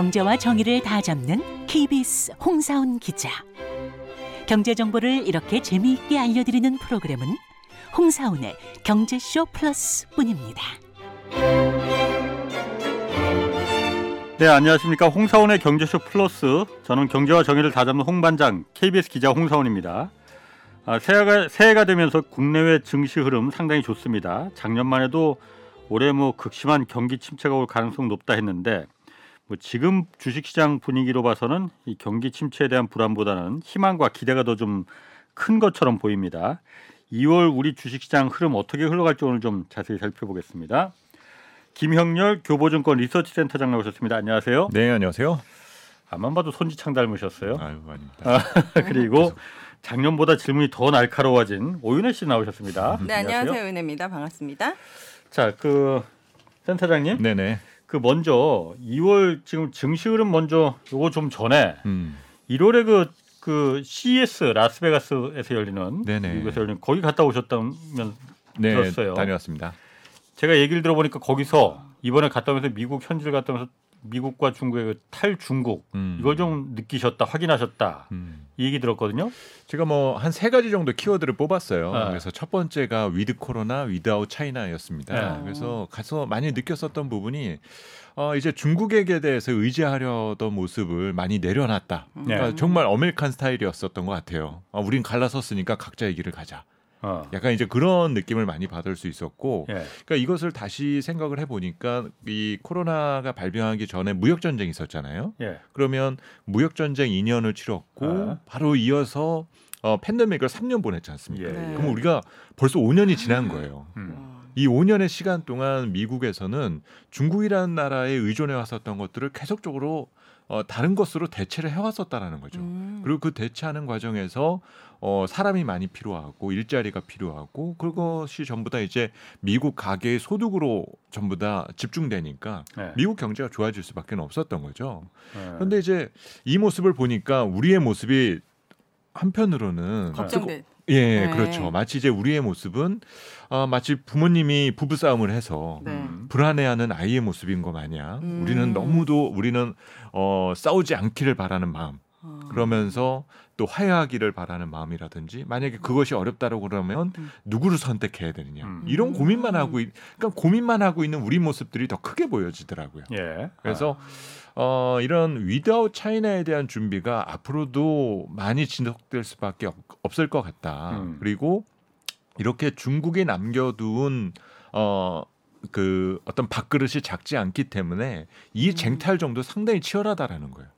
경제와 정의를 다 잡는 KBS 홍사훈 기자. 경제 정보를 이렇게 재미있게 알려드리는 프로그램은 홍사훈의 경제쇼 플러스뿐입니다. 네, 안녕하십니까. 홍사원의 경제쇼 플러스. 저는 경제와 정의를 다 잡는 홍반장 KBS 기자 홍사원입니다. 아, 새해가, 새해가 되면서 국내외 증시 흐름 상당히 좋습니다. 작년만 해도 올해 뭐 극심한 경기 침체가 올 가능성 높다 했는데 뭐 지금 주식시장 분위기로 봐서는 이 경기 침체에 대한 불안보다는 희망과 기대가 더 좀 큰 것처럼 보입니다. 2월 우리 주식시장 흐름 어떻게 흘러갈지 오늘 좀 자세히 살펴보겠습니다. 김형렬 교보증권 리서치센터장 나오셨습니다. 안녕하세요. 네, 안녕하세요. 안만 봐도 손지창 닮으셨어요. 아유, 아닙니다. 아, 그리고 작년보다 질문이 더 날카로워진 오윤혜 씨 나오셨습니다. 네, 안녕하세요. 은혜입니다. 반갑습니다. 자, 그 센터장님, 네, 네. 그 먼저 2월 지금 증시 흐름 먼저 요거 좀 전에 음. 1월에 그, 그 CES 라스베가스에서 열리는 네네. 미국에서 열리는 거기 갔다 오셨다면 네, 들었어요. 다녀왔습니다. 제가 얘기를 들어보니까 거기서 이번에 갔다 오면서 미국 현지를 갔다 오면서 미국과 중국의 그 탈중국 음. 이걸 좀 느끼셨다 확인하셨다 음. 이 얘기 들었거든요. 제가 뭐 한 세 가지 정도 키워드를 뽑았어요. 네. 그래서 첫 번째가 with 코로나, without China였습니다. 네. 그래서 가서 많이 느꼈었던 부분이 어, 이제 중국에게 대해서 의지하려던 모습을 많이 내려놨다. 그러니까 네. 정말 American 스타일이었었던 것 같아요. 어, 우린 갈라섰으니까 각자의 길을 가자. 어. 약간 이제 그런 느낌을 많이 받을 수 있었고 예. 그러니까 이것을 다시 생각을 해보니까 이 코로나가 발병하기 전에 무역 전쟁이 있었잖아요. 예. 그러면 무역 전쟁 2년을 치렀고 아. 바로 이어서 어, 팬데믹을 3년 보냈지 않습니까? 예. 네. 그럼 우리가 벌써 5년이 지난 거예요. 음. 이 5년의 시간 동안 미국에서는 중국이라는 나라에 의존해 왔었던 것들을 계속적으로 어, 다른 것으로 대체를 해왔었다라는 거죠. 음. 그리고 그 대체하는 과정에서 어, 사람이 많이 필요하고 일자리가 필요하고 그것이 전부 다 이제 미국 가계의 소득으로 전부 다 집중되니까 예. 미국 경제가 좋아질 수밖에 없었던 거죠. 예. 그런데 이제 이 모습을 보니까 우리의 모습이 한편으로는 걱정돼. 예, 네. 그렇죠. 마치 이제 우리의 모습은 어, 마치 부모님이 부부 싸움을 해서 네. 음. 불안해하는 아이의 모습인 것 마냥 음. 우리는 너무도 우리는 어, 싸우지 않기를 바라는 마음 어. 그러면서 또 화해하기를 바라는 마음이라든지 만약에 그것이 어렵다고 그러면 음. 누구를 선택해야 되느냐 음. 이런 고민만 하고 있, 그러니까 고민만 하고 있는 우리 모습들이 더 크게 보여지더라고요. 예. 그래서 어, 이런 without China에 대한 준비가 앞으로도 많이 지속될 수밖에 없, 없을 것 같다. 음. 그리고 이렇게 중국이 남겨둔 어, 그 어떤 밥그릇이 작지 않기 때문에 이 음. 쟁탈 정도 상당히 치열하다라는 거예요.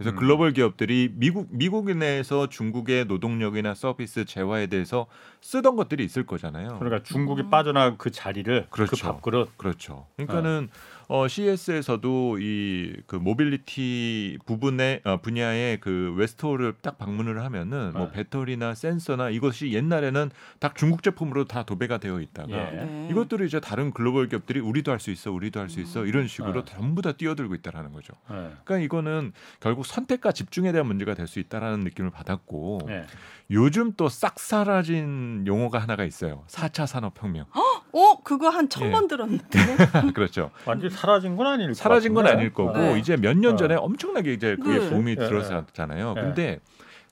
그래서 음. 글로벌 기업들이 미국 미국 내에서 중국의 노동력이나 서비스 재화에 대해서 쓰던 것들이 있을 거잖아요. 그러니까 중국이 빠져나간 그 자리를 그렇죠. 그 밥그릇 그렇죠. 그러니까는 어, CES에서도 이 그 모빌리티 부분의 어, 분야의 그 West Hall을 딱 방문을 하면은 뭐 네. 배터리나 센서나 이것이 옛날에는 다 중국 제품으로 다 도배가 되어 있다가 예. 네. 이것들을 이제 다른 글로벌 기업들이 우리도 할 수 있어, 우리도 할 수 있어 이런 식으로 네. 전부 다 뛰어들고 있다라는 거죠. 예. 그러니까 이거는 결국 선택과 집중에 대한 문제가 될 수 있다라는 느낌을 받았고 예. 요즘 또 싹 사라진 용어가 하나가 있어요. 4차 산업혁명. 어, 그거 한천 예. 번 들었는데. 그렇죠. 완전히 사라진 건 아닐 것 사라진 건. 아닐 거고 네. 이제 몇년 어. 전에 엄청나게 이제 그게 네. 붐이 예, 들어섰잖아요. 예. 근데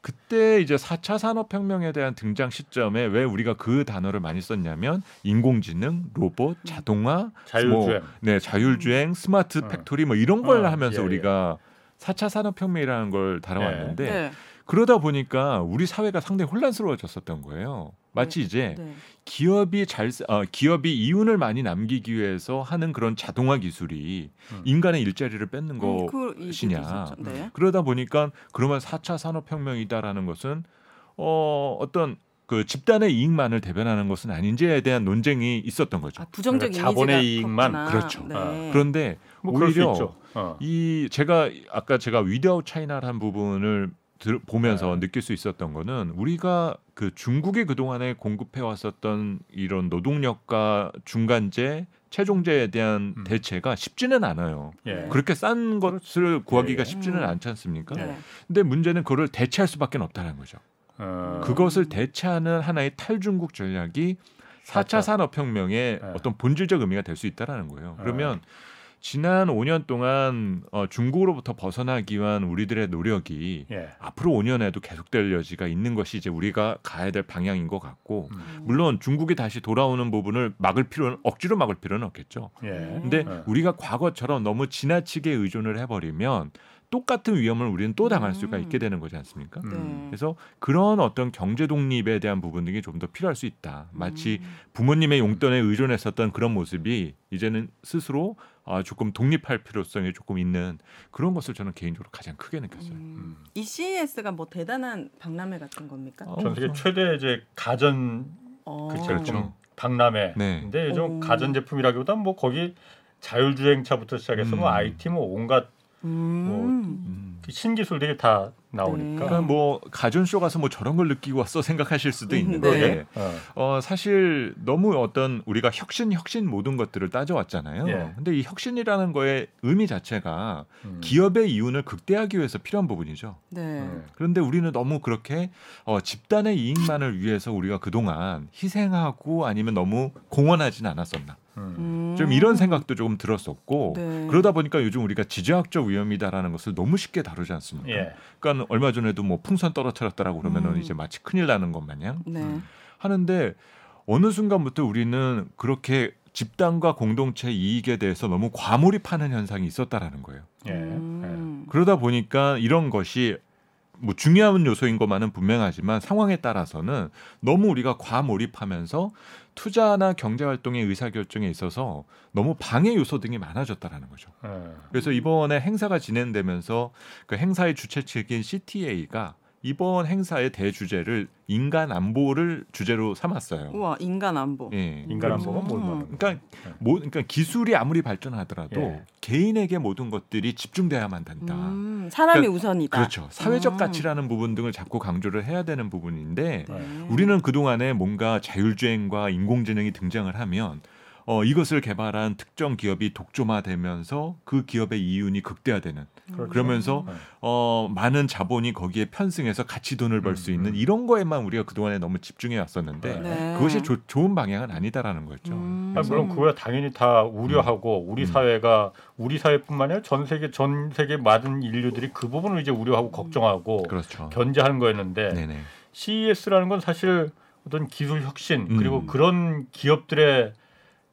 그때 이제 4차 산업혁명에 대한 등장 시점에 왜 우리가 그 단어를 많이 썼냐면 인공지능, 로봇, 자동화, 자율주행. 뭐, 네, 자율주행, 스마트 어. 팩토리 뭐 이런 걸 어, 하면서 예, 예. 우리가 4차 산업혁명이라는 걸 다뤄왔는데 네. 그러다 보니까 우리 사회가 상당히 혼란스러워졌었던 거예요. 마치 이제 네. 기업이 잘 쓰- 어, 기업이 이윤을 많이 남기기 위해서 하는 그런 자동화 기술이 음. 인간의 일자리를 뺏는 음, 그 것이냐. 있었죠. 네. 그러다 보니까 그러면 4차 산업 혁명이다라는 것은 어, 어떤 그 집단의 이익만을 대변하는 것은 아닌지에 대한 논쟁이 있었던 거죠. 아, 부정적 그러니까 자본의 이익만. 컸구나. 그렇죠. 네. 아, 그런데 뭐 그럴 수 오히려 있죠. 어. 이 제가 아까 제가 without China라는 부분을 들, 보면서 네. 느낄 수 있었던 거는 우리가 그 중국이 그동안에 공급해 왔었던 이런 노동력과 중간재 최종재에 대한 음. 대체가 쉽지는 않아요. 예. 그렇게 싼 것을 구하기가 예. 쉽지는 음. 않지 않습니까? 네. 근데 문제는 그걸 대체할 수밖에 없다는 거죠. 어. 그것을 대체하는 하나의 탈중국 전략이 4차 사차. 산업혁명의 네. 어떤 본질적 의미가 될 수 있다라는 거예요. 그러면 지난 5년 동안 어, 중국으로부터 벗어나기 위한 우리들의 노력이 예. 앞으로 5년에도 계속될 여지가 있는 것이 이제 우리가 가야 될 방향인 것 같고 음. 물론 중국이 다시 돌아오는 부분을 막을 필요는 억지로 막을 필요는 없겠죠. 예. 근데 네. 우리가 과거처럼 너무 지나치게 의존을 해버리면 똑같은 위험을 우리는 또 당할 수가 음. 있게 되는 거지 않습니까? 음. 네. 그래서 그런 어떤 경제 독립에 대한 부분 등이 좀 더 필요할 수 있다. 마치 음. 부모님의 용돈에 의존했었던 그런 모습이 이제는 스스로 아, 조금 독립할 필요성이 조금 있는 그런 것을 저는 개인적으로 가장 크게 느꼈어요. 음. 이 CES가 뭐 대단한 박람회 같은 겁니까? 어, 전 세계 그래서- 최대 이제 가전 어. 그. 제품 박람회. 네. 근데 요즘 오. 가전 제품이라기보다 뭐 거기 자율주행차부터 시작해서 뭐 음. IT 뭐 온갖 음. 음. 신기술들이 다 나오니까. 그러니까 뭐 가전쇼 가서 뭐 저런 걸 느끼고 왔어 생각하실 수도 음, 있는데 네. 어. 어, 사실 너무 어떤 우리가 혁신 혁신 모든 것들을 따져왔잖아요. 예. 근데 이 혁신이라는 거의 의미 자체가 음. 기업의 이윤을 극대화하기 위해서 필요한 부분이죠. 네. 음. 그런데 우리는 너무 그렇게 어, 집단의 이익만을 위해서 우리가 그동안 희생하고 아니면 너무 공헌하진 않았었나. 음. 음. 좀 이런 생각도 조금 들었었고 네. 그러다 보니까 요즘 우리가 지정학적 위험이다라는 것을 너무 쉽게 다루지 않습니까? 예. 그러니까 얼마 전에도 뭐 풍선 떨어뜨렸다라고 그러면은 음. 이제 마치 큰일 나는 것 마냥 네. 하는데 어느 순간부터 우리는 그렇게 집단과 공동체 이익에 대해서 너무 과몰입하는 현상이 있었다라는 거예요. 예. 예. 음. 그러다 보니까 이런 것이 뭐 중요한 요소인 것만은 분명하지만 상황에 따라서는 너무 우리가 과몰입하면서 투자나 경제 활동의 의사 결정에 있어서 너무 방해 요소 등이 많아졌다라는 거죠. 예. 그래서 이번에 행사가 진행되면서 그 행사의 주최 측인 CTA가 이번 행사의 대주제를 인간 안보를 주제로 삼았어요. 우와 인간 안보. 예. 인간 안보가 뭘 음. 말하는? 그러니까 뭐 그러니까 기술이 아무리 발전하더라도 예. 개인에게 모든 것들이 집중돼야만 된다. 음, 사람이 그러니까 우선이다. 그렇죠. 사회적 음. 가치라는 부분 등을 자꾸 강조를 해야 되는 부분인데 네. 우리는 그 동안에 뭔가 자율주행과 인공지능이 등장을 하면 어, 이것을 개발한 특정 기업이 독점화되면서 그 기업의 이윤이 극대화되는 그렇죠. 그러면서 네. 어, 많은 자본이 거기에 편승해서 같이 돈을 벌수 음, 있는 음. 이런 거에만 우리가 그 동안에 너무 집중해 왔었는데 네. 그것이 조- 좋은 방향은 아니다라는 거죠. 음. 아, 물론 그거야 당연히 다 우려하고 우리 음. 사회가 우리 사회뿐만 아니라 전 세계 전 세계 많은 인류들이 그 부분을 이제 우려하고 걱정하고 그렇죠. 견제하는 거였는데 네네. CES라는 건 사실 어떤 기술 혁신 음. 그리고 그런 기업들의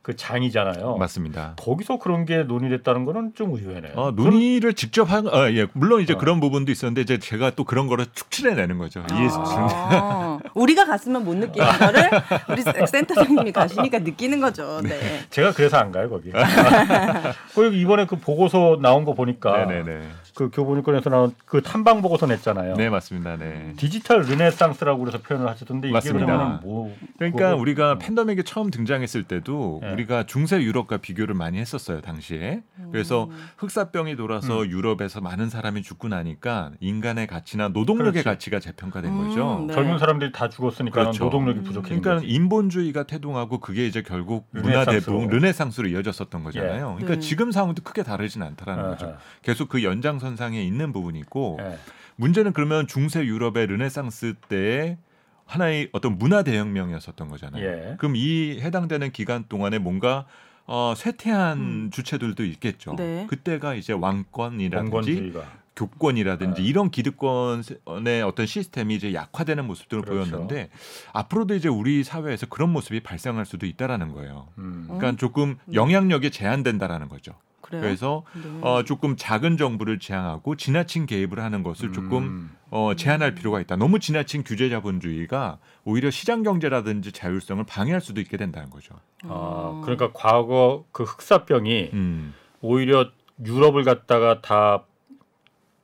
그 장이잖아요. 맞습니다. 거기서 그런 게 논의됐다는 거는 좀 의외네요. 어, 논의를 직접 한, 어, 예, 물론 이제 어. 그런 부분도 있었는데 이제 제가 또 그런 거를 축출해내는 거죠. 아, 우리가 갔으면 못 느끼는 거를 우리 센터장님이 가시니까 느끼는 거죠. 네. 제가 그래서 안 가요 거기. 그리고 이번에 그 보고서 나온 거 보니까 네네네. 그 교보증권에서 나온 그 탐방 보고서 냈잖아요. 네 맞습니다. 네. 디지털 르네상스라고 그래서 표현을 하시던데 이게 맞습니다. 그러면 뭐 그러니까 그거- 우리가 어. 팬데믹이 처음 등장했을 때도 네. 우리가 중세 유럽과 비교를 많이 했었어요 당시에. 그래서 음. 흑사병이 돌아서 음. 유럽에서 많은 사람이 죽고 나니까 인간의 가치나 노동력의 그렇지. 가치가 재평가된 음, 거죠. 네. 젊은 사람들이 다 죽었으니까 그렇죠. 노동력이 음. 부족한 그러니까 거지. 인본주의가 태동하고 그게 이제 결국 르네상스로. 문화 대부흥 르네상스로 이어졌던 거잖아요. 예. 그러니까 네. 지금 상황도 크게 다르진 않다라는 거죠. 아하. 계속 그 연장 선상에 있는 부분이고 예. 문제는 그러면 중세 유럽의 르네상스 때에 하나의 어떤 문화 대혁명이었었던 거잖아요. 예. 그럼 이 해당되는 기간 동안에 뭔가 어, 쇠퇴한 음. 주체들도 있겠죠. 네. 그때가 이제 왕권이라든지 봉건주의가 교권이라든지 네. 이런 기득권의 어떤 시스템이 이제 약화되는 모습들을 그렇죠. 보였는데 앞으로도 이제 우리 사회에서 그런 모습이 발생할 수도 있다라는 거예요. 음. 어? 그러니까 조금 네. 영향력이 제한된다라는 거죠. 그래요? 그래서 네. 어, 조금 작은 정부를 지향하고 지나친 개입을 하는 것을 조금 음. 어, 제한할 필요가 있다. 너무 지나친 규제 자본주의가 오히려 시장 경제라든지 자율성을 방해할 수도 있게 된다는 거죠. 아, 그러니까 과거 그 흑사병이 음, 오히려 유럽을 갖다가 다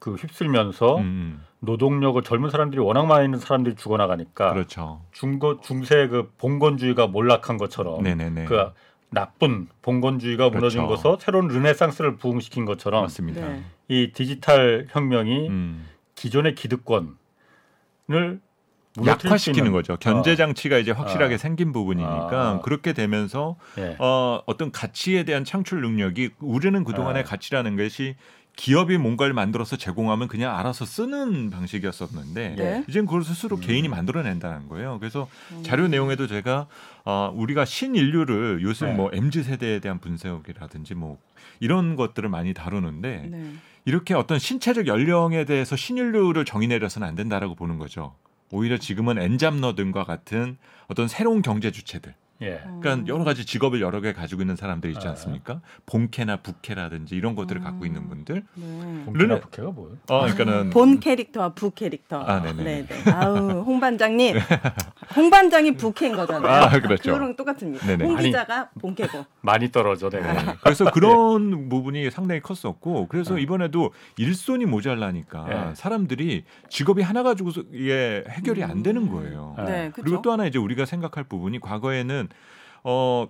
그 휩쓸면서 음, 노동력을 젊은 사람들이 워낙 많이 있는 사람들이 죽어나가니까 그렇죠. 중거 중세 그 봉건주의가 몰락한 것처럼 네네네. 그 나쁜 봉건주의가 무너진 그렇죠. 것서 새로운 르네상스를 부흥시킨 것처럼 맞습니다. 네. 이 디지털 혁명이 음, 기존의 기득권을 약화시키는 거죠. 견제 어. 장치가 이제 확실하게 아. 생긴 부분이니까 아. 그렇게 되면서 예. 어, 어떤 가치에 대한 창출 능력이 우리는 그 동안의 아. 가치라는 것이 기업이 뭔가를 만들어서 제공하면 그냥 알아서 쓰는 방식이었었는데 네. 이젠 그걸 스스로 음. 개인이 만들어낸다는 거예요. 그래서 음. 자료 내용에도 제가 어, 우리가 신인류를 요즘 네. 뭐 mz 세대에 대한 분석이라든지 뭐 이런 것들을 많이 다루는데 네. 이렇게 어떤 신체적 연령에 대해서 신인류를 정의 내려서는 안 된다라고 보는 거죠. 오히려 지금은 엔잡너 등과 같은 어떤 새로운 경제 주체들, 예. 그러니까 음. 여러 가지 직업을 여러 개 가지고 있는 사람들이 있지 네. 않습니까? 본캐나 부캐라든지 이런 것들을 음. 갖고 있는 분들. 네. 본캐나 부캐가 뭐예요? 어, 그러니까는 본 캐릭터와 부 캐릭터. 아, 네네. 네네. 아우, 홍 반장님. 홍 반장이 부캐인 거잖아요. 아, 그렇죠. 그거랑 똑같습니다. 네네. 홍. 기자가 본캐고. 많이 떨어져 내가. 네. 그래서 그런 부분이 상당히 컸었고 그래서 네. 이번에도 일손이 모자라니까 네. 사람들이 직업이 하나 가지고 이게 해결이 안 되는 거예요. 네. 네, 그리고. 또 하나 이제 우리가 생각할 부분이 과거에는 어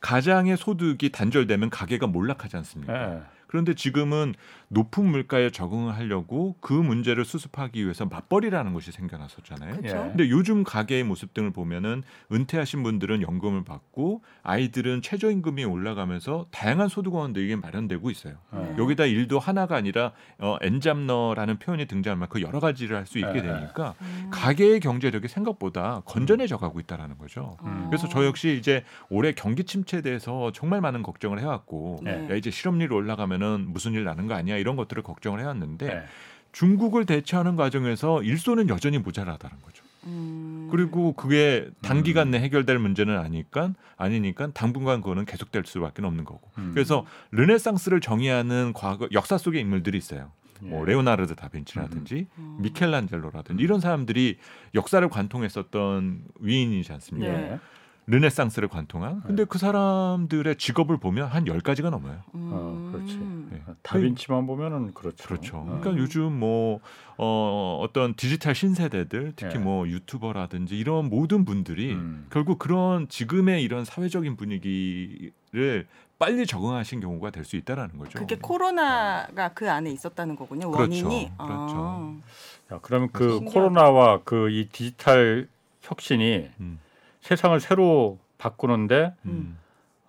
가장의 소득이 단절되면 가게가 몰락하지 않습니까? 예. 그런데 지금은 높은 물가에 적응을 하려고 그 문제를 수습하기 위해서 맞벌이라는 것이 생겨났었잖아요. 그렇죠. 예. 근데 요즘 가게의 모습 등을 보면은 은퇴하신 분들은 연금을 받고 아이들은 최저임금이 올라가면서 다양한 소득원들이 마련되고 있어요. 예. 여기다 일도 하나가 아니라 어, 엔잡너라는 표현이 등장할 만큼 여러 가지를 할 수 있게 네. 되니까 음. 가계의 경제력이 생각보다 건전해져 가고 있다라는 거죠. 음. 그래서 저 역시 이제 올해 경기 침체에 대해서 정말 많은 걱정을 해왔고 네. 야 이제 실업률이 올라가면은 무슨 일 나는 거 아니야 이런 것들을 걱정을 해왔는데 예. 중국을 대처하는 과정에서 일손은 여전히 모자라다는 거죠. 음. 그리고 그게 단기간 내 해결될 문제는 아니까 아니니까 당분간 그거는 계속될 수밖에 없는 거고. 음. 그래서 르네상스를 정의하는 과거 역사 속의 인물들이 있어요. 뭐 예. 레오나르도 다빈치라든지 음. 미켈란젤로라든지 이런 사람들이 역사를 관통했었던 위인이지 않습니까? 네. 예. 르네상스를 관통한. 근데 그 사람들의 직업을 보면 한 열가지가 넘어요. 어, 그렇지. 음. 네. 다빈치만 보면은 그렇죠. 그렇죠. 어. 그러니까 요즘 뭐 어, 어떤 디지털 신세대들, 특히 예. 뭐 유튜버라든지 이런 모든 분들이 음. 결국 그런 지금의 이런 사회적인 분위기를 빨리 적응하신 경우가 될 수 있다라는 거죠. 그게 코로나가 그 안에 있었다는 거군요. 그렇죠. 원인이. 그렇죠. 야, 그러면 그 신기하다. 코로나와 그 이 디지털 혁신이 음. 세상을 새로 바꾸는데 음.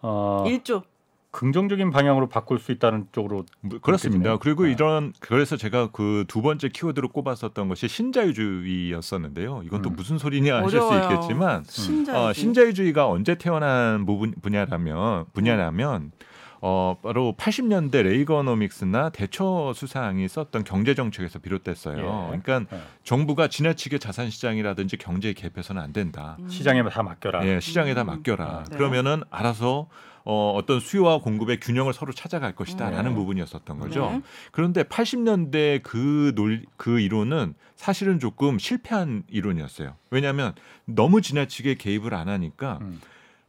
어, 아. 일조. 긍정적인 방향으로 바꿀 수 있다는 쪽으로 뭐, 그렇습니다. 그리고 네. 이런 그래서 제가 그 두 번째 키워드로 꼽았었던 것이 신자유주의였었는데요. 이건 또 음. 무슨 소리냐 하실 어려워요. 수 있겠지만 신자. 어, 신자유주의가 언제 태어난 부분 분야라면 분야라면 어, 바로 80년대 레이거노믹스나 대처 수상이 썼던 경제 정책에서 비롯됐어요. 예. 그러니까 예. 정부가 지나치게 자산 시장이라든지 경제에 개입해서는 안 된다. 음. 시장에 다 맡겨라. 예, 시장에다 음. 맡겨라. 네. 그러면은 알아서 어, 어떤 수요와 공급의 균형을 서로 찾아갈 것이다라는 음. 부분이었었던 거죠. 네. 그런데 80년대 그 논, 그 이론은 사실은 조금 실패한 이론이었어요. 왜냐하면 너무 지나치게 개입을 안 하니까 음.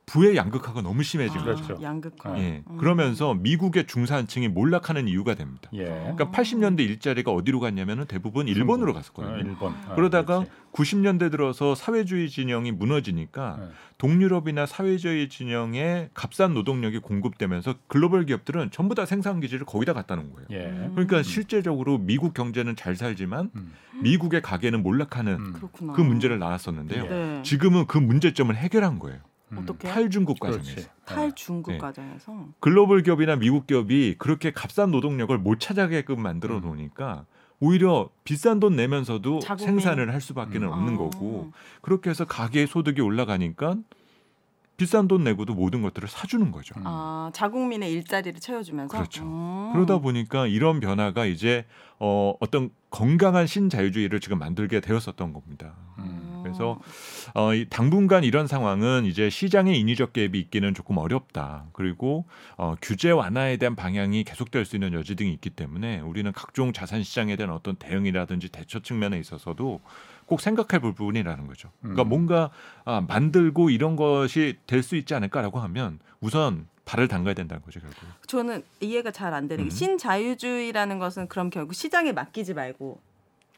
부의 양극화가 너무 심해진 아, 거죠. 그렇죠. 양극화. 예. 음. 그러면서 미국의 중산층이 몰락하는 이유가 됩니다. 예. 그러니까 80년대 일자리가 어디로 갔냐면은 대부분 일본으로 어, 갔었거든요. 일본. 어, 그러다가 그렇지. 90년대 들어서 사회주의 진영이 무너지니까 예. 동유럽이나 사회주의 진영에 값싼 노동력이 공급되면서 글로벌 기업들은 전부 다 생산 기지를 거기다 갖다 놓은 거예요. 예. 음. 그러니까 실제적으로 미국 경제는 잘 살지만 음. 미국의 가게는 몰락하는 음. 그 문제를 나왔었는데요. 예. 네. 지금은 그 문제점을 해결한 거예요. 음. 어떻게? 탈중국. 과정에서. 탈중국 네. 과정에서. 글로벌 기업이나 미국 기업이 그렇게 값싼 노동력을 못 찾아게끔 만들어 음. 놓으니까 오히려 비싼 돈 내면서도 자국민. 생산을 할 수밖에 는 음. 없는 아. 거고 그렇게 해서 가계의 소득이 올라가니까 비싼 돈 내고도 모든 것들을 사주는 거죠. 음. 아, 자국민의 일자리를 채워주면서. 그렇죠. 음. 그러다 보니까 이런 변화가 이제 어, 어떤 건강한 신자유주의를 지금 만들게 되었었던 겁니다. 음. 그래서 어, 이 당분간 이런 상황은 이제 시장의 인위적 개입이 있기는 조금 어렵다. 그리고 어, 규제 완화에 대한 방향이 계속될 수 있는 여지 등이 있기 때문에 우리는 각종 자산 시장에 대한 어떤 대응이라든지 대처 측면에 있어서도 꼭 생각해 볼 부분이라는 거죠. 그러니까 음. 뭔가 아, 만들고 이런 것이 될 수 있지 않을까라고 하면 우선 발을 담가야 된다는 거죠 결국. 저는 이해가 잘 안 되는 게 음. 신자유주의라는 것은 그럼 결국 시장에 맡기지 말고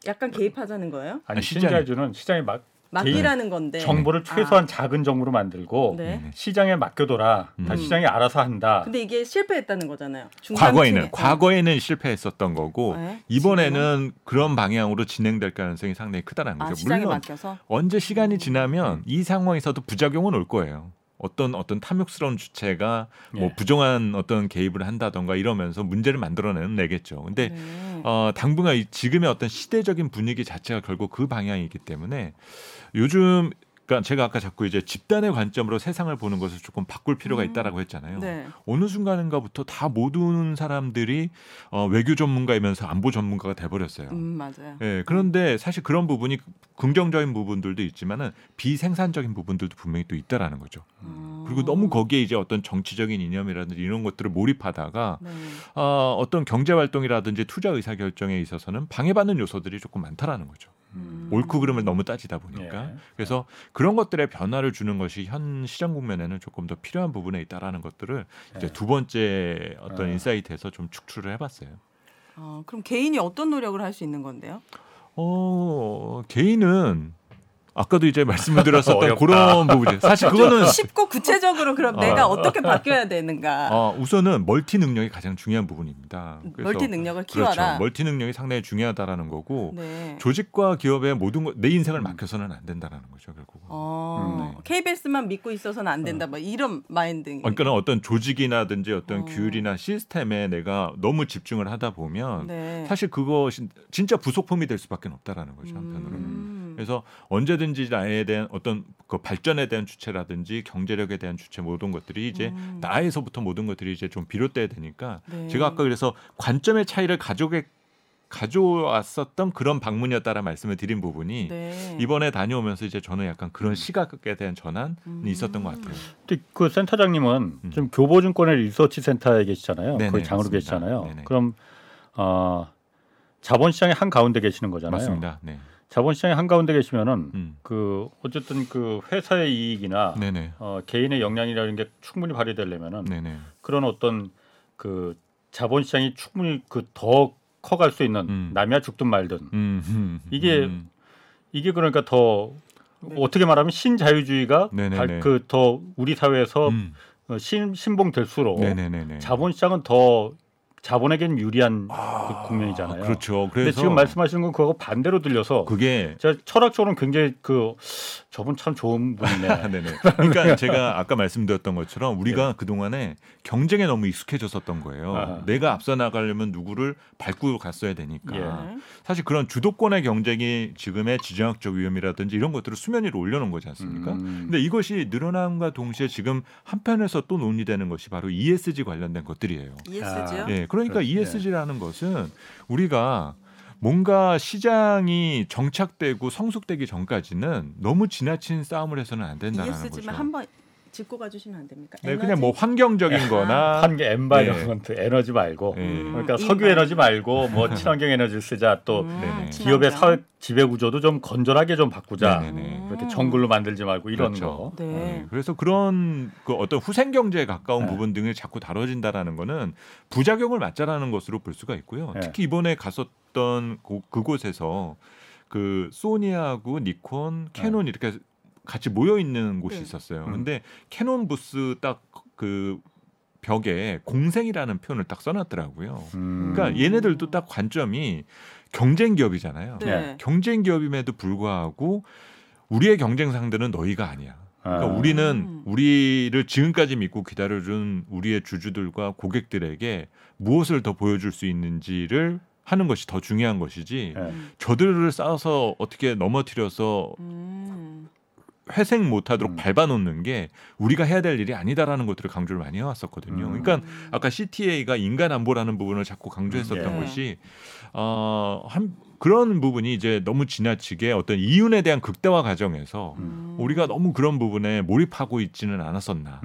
약간 개입하자는 거예요? 아니 아니, 신자유주는 시장에 막 맡기라는 건데. 정보를 최소한 작은 정보로 만들고 네. 네. 시장에 맡겨둬라. 다 음. 시장이 알아서 한다. 근데 이게 실패했다는 거잖아요. 과거에는 과거에는 실패했었던 거고 네. 이번에는 그런 방향으로 진행될 가능성이 상당히 크다는 아, 거죠. 시장에 물론 맡겨서. 언제 시간이 지나면 이 상황에서도 부작용은 올 거예요. 어떤 어떤 탐욕스러운 주체가 뭐 예. 부정한 어떤 개입을 한다던가 이러면서 문제를 만들어내는 내겠죠. 근데 네. 어, 당분간 이 지금의 어떤 시대적인 분위기 자체가 결국 그 방향이기 때문에 요즘 그러니까 제가 아까 자꾸 이제 집단의 관점으로 세상을 보는 것을 조금 바꿀 필요가 음. 있다라고 했잖아요. 네. 어느 순간인가부터 다 모든 사람들이 어, 외교 전문가이면서 안보 전문가가 돼버렸어요. 음 맞아요. 예, 그런데 사실 그런 부분이 긍정적인 부분들도 있지만은 비생산적인 부분들도 분명히 또 있다라는 거죠. 음. 그리고 너무 거기에 이제 어떤 정치적인 이념이라든지 이런 것들을 몰입하다가 네. 어, 어떤 경제 활동이라든지 투자 의사 결정에 있어서는 방해받는 요소들이 조금 많다라는 거죠. 음. 옳고 그름을 너무 따지다 보니까 예. 그래서 그런 것들의 변화를 주는 것이 현 시장 국면에는 조금 더 필요한 부분에 있다라는 것들을 이제 예. 두 번째 어떤 예. 인사이트에서 좀 축출을 해봤어요. 어, 그럼 개인이 어떤 노력을 할 수 있는 건데요? 어 개인은 아까도 이제 말씀을 드렸었던 어렵다. 그런 부분이죠. 사실 그거는 쉽고 구체적으로 그럼 어. 내가 어떻게 바뀌어야 되는가? 어, 우선은 멀티 능력이 가장 중요한 부분입니다. 그래서 멀티 능력을 키워라. 그렇죠. 멀티 능력이 상당히 중요하다라는 거고 네. 조직과 기업의 모든 것, 내 인생을 맡겨서는 안 된다라는 거죠 결국은. 어, 음, 네. KBS만 믿고 있어서는 안 된다. 뭐 이런 마인드. 그러니까 어떤 조직이나든지 어떤 어. 규율이나 시스템에 내가 너무 집중을 하다 보면 네. 사실 그것이 진짜 부속품이 될 수밖에 없다라는 거죠 한편으로는. 음. 그래서 언제든지 나에 대한 어떤 그 발전에 대한 주체라든지 경제력에 대한 주체 모든 것들이 이제 음. 나에서부터 모든 것들이 이제 좀 비롯돼야 되니까 네. 제가 아까 그래서 관점의 차이를 가져게 가져왔었던 그런 방문이었다라는 말씀을 드린 부분이 네. 이번에 다녀오면서 이제 저는 약간 그런 시각에 대한 전환이 음. 있었던 것 같아요. 근데 그 센터장님은 음. 좀 교보증권의 리서치 센터에 계시잖아요. 네네, 거기 장으로 맞습니다. 계시잖아요. 네네. 그럼 어, 자본시장의 한 가운데 계시는 거잖아요. 맞습니다. 네. 자본시장의 한 가운데 계시면은 음. 그 어쨌든 그 회사의 이익이나 네네. 어, 개인의 역량이라는 게 충분히 발휘되려면은 네네. 그런 어떤 그 자본시장이 충분히 그 더 커갈 수 있는 음. 남이야 죽든 말든 음, 음, 이게 음. 이게 그러니까 더 네. 어떻게 말하면 신자유주의가 네네네. 그더 우리 사회에서 음. 어, 신, 신봉될수록 네네네네. 자본시장은 더 자본에겐 유리한 그 국면이잖아요. 그렇죠. 그래서 지금 말씀하시는 건 그거 반대로 들려서 그게 제가 철학적으로는 굉장히 그 저분 참 좋은 분이네. 아, 네네. 그러니까 제가 아까 말씀드렸던 것처럼 우리가 그 동안에 경쟁에 너무 익숙해졌었던 거예요. 아하. 내가 앞서 나가려면 누구를 밟고 갔어야 되니까. 예. 네. 사실 그런 주도권의 경쟁이 지금의 지정학적 위험이라든지 이런 것들을 수면 위로 올려놓은 거지 않습니까? 음. 근데 이것이 늘어남과 동시에 지금 한편에서 또 논의되는 것이 바로 ESG 관련된 것들이에요. ESG요? 아, 예, 그러니까 그렇- ESG라는 것은 우리가 뭔가 시장이 정착되고 성숙되기 전까지는 너무 지나친 싸움을 해서는 안 된다는 거죠. ESG만 한번 짚고 가주시면 안 됩니까? 네, 에너지? 그냥 뭐 환경적인거나 한게 environment 에너지 말고 예. 음, 그러니까 석유. 에너지 말고 뭐 친환경 에너지를 쓰자 또 음. 기업의. 사회 지배 구조도 좀 건전하게 좀 바꾸자. 네네네. 그렇게 정글로 만들지 말고 이런 그렇죠. 거. 네. 네, 그래서 그런 그 어떤 후생 경제에 가까운 네. 부분 등이 자꾸 다뤄진다라는 거는 부작용을 맞자라는 것으로 볼 수가 있고요. 네. 특히 이번에 갔었던 고- 그곳에서 그 소니하고 니콘, 캐논 이렇게 같이 모여 있는 곳이 네. 있었어요. 음. 근데 캐논 부스 딱 그 벽에 공생이라는 표현을 딱 써놨더라고요. 음. 그러니까 얘네들도 딱 관점이 경쟁 기업이잖아요. 네. 경쟁 기업임에도 불구하고 우리의 경쟁 상대는 너희가 아니야. 그러니까 아. 우리는 음. 우리를 지금까지 믿고 기다려준 우리의 주주들과 고객들에게 무엇을 더 보여줄 수 있는지를 하는 것이 더 중요한 것이지 네. 음. 저들을 쌓아서 어떻게 넘어뜨려서 음. 회생 못하도록 음. 밟아놓는 게 우리가 해야 될 일이 아니다라는 것들을 강조를 많이 해왔었거든요. 음. 그러니까 아까 CTA가 인간 안보라는 부분을 자꾸 강조했었던 네. 것이 어, 한 그런 부분이 이제 너무 지나치게 어떤 이윤에 대한 극대화 과정에서 음. 우리가 너무 그런 부분에 몰입하고 있지는 않았었나.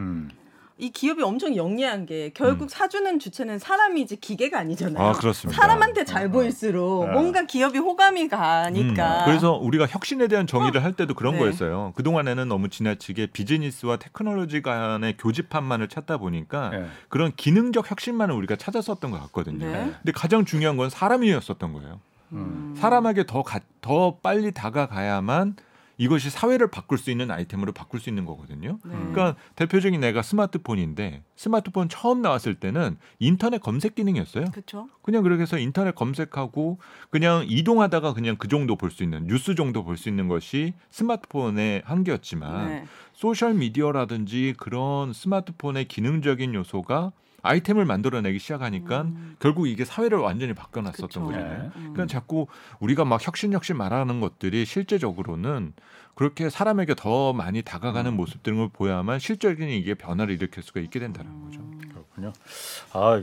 음. 이 기업이 엄청 영리한 게 결국 음. 사주는 주체는 사람이지 기계가 아니잖아요. 아 그렇습니다. 사람한테 잘 어, 보일수록 어. 뭔가 기업이 호감이 가니까. 음, 그래서 우리가 혁신에 대한 정의를 할 때도 그런 네. 거였어요. 그 동안에는 너무 지나치게 비즈니스와 테크놀로지 간의 교집합만을 찾다 보니까 네. 그런 기능적 혁신만을 우리가 찾았었던 것 같거든요. 네. 근데 가장 중요한 건 사람이었었던 거예요. 음. 사람에게 더, 가- 더 빨리 다가가야만 이것이 사회를 바꿀 수 있는 아이템으로 바꿀 수 있는 거거든요. 네. 그러니까 대표적인 애가 스마트폰인데 스마트폰 처음 나왔을 때는 인터넷 검색 기능이었어요. 그렇죠. 그냥 그렇게 해서 인터넷 검색하고 그냥 이동하다가 그냥 그 정도 볼 수 있는 뉴스 정도 볼 수 있는 것이 스마트폰의 한계였지만 네. 소셜 미디어라든지 그런 스마트폰의 기능적인 요소가 아이템을 만들어내기 시작하니까 음. 결국 이게 사회를 완전히 바꿔놨었던 그쵸. 거잖아요. 네. 음. 그러니까 자꾸 우리가 막 혁신 혁신 말하는 것들이 실제적으로는 그렇게 사람에게 더 많이 다가가는 음. 모습들을 보여야만 실적인 이게 변화를 일으킬 수가 있게 된다는 거죠. 음. 그렇군요. 아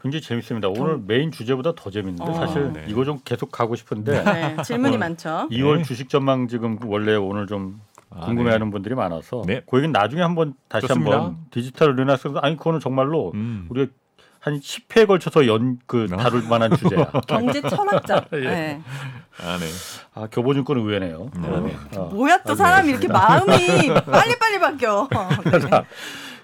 굉장히 재밌습니다. 오늘 메인 주제보다 더 재밌는데 어. 사실 네. 이거 좀 계속 가고 싶은데 네, 질문이 어. 많죠. 2월 네. 주식 전망 지금 원래 오늘 좀 아, 궁금해하는 분들이 많아서 네. 그 얘기는 나중에 한번 다시 좋습니다. 한번 디지털 르네상스 아니 그거는 정말로 음. 우리가 한 10회에 걸쳐서 연그 어. 다룰 만한 주제야. 경제 철학자. 예. 네. 아, 네. 아 교보증권 의외네요. 네. 어. 뭐야 또 아, 사람이 네. 이렇게 마음이 빨리빨리 바뀌어. 네.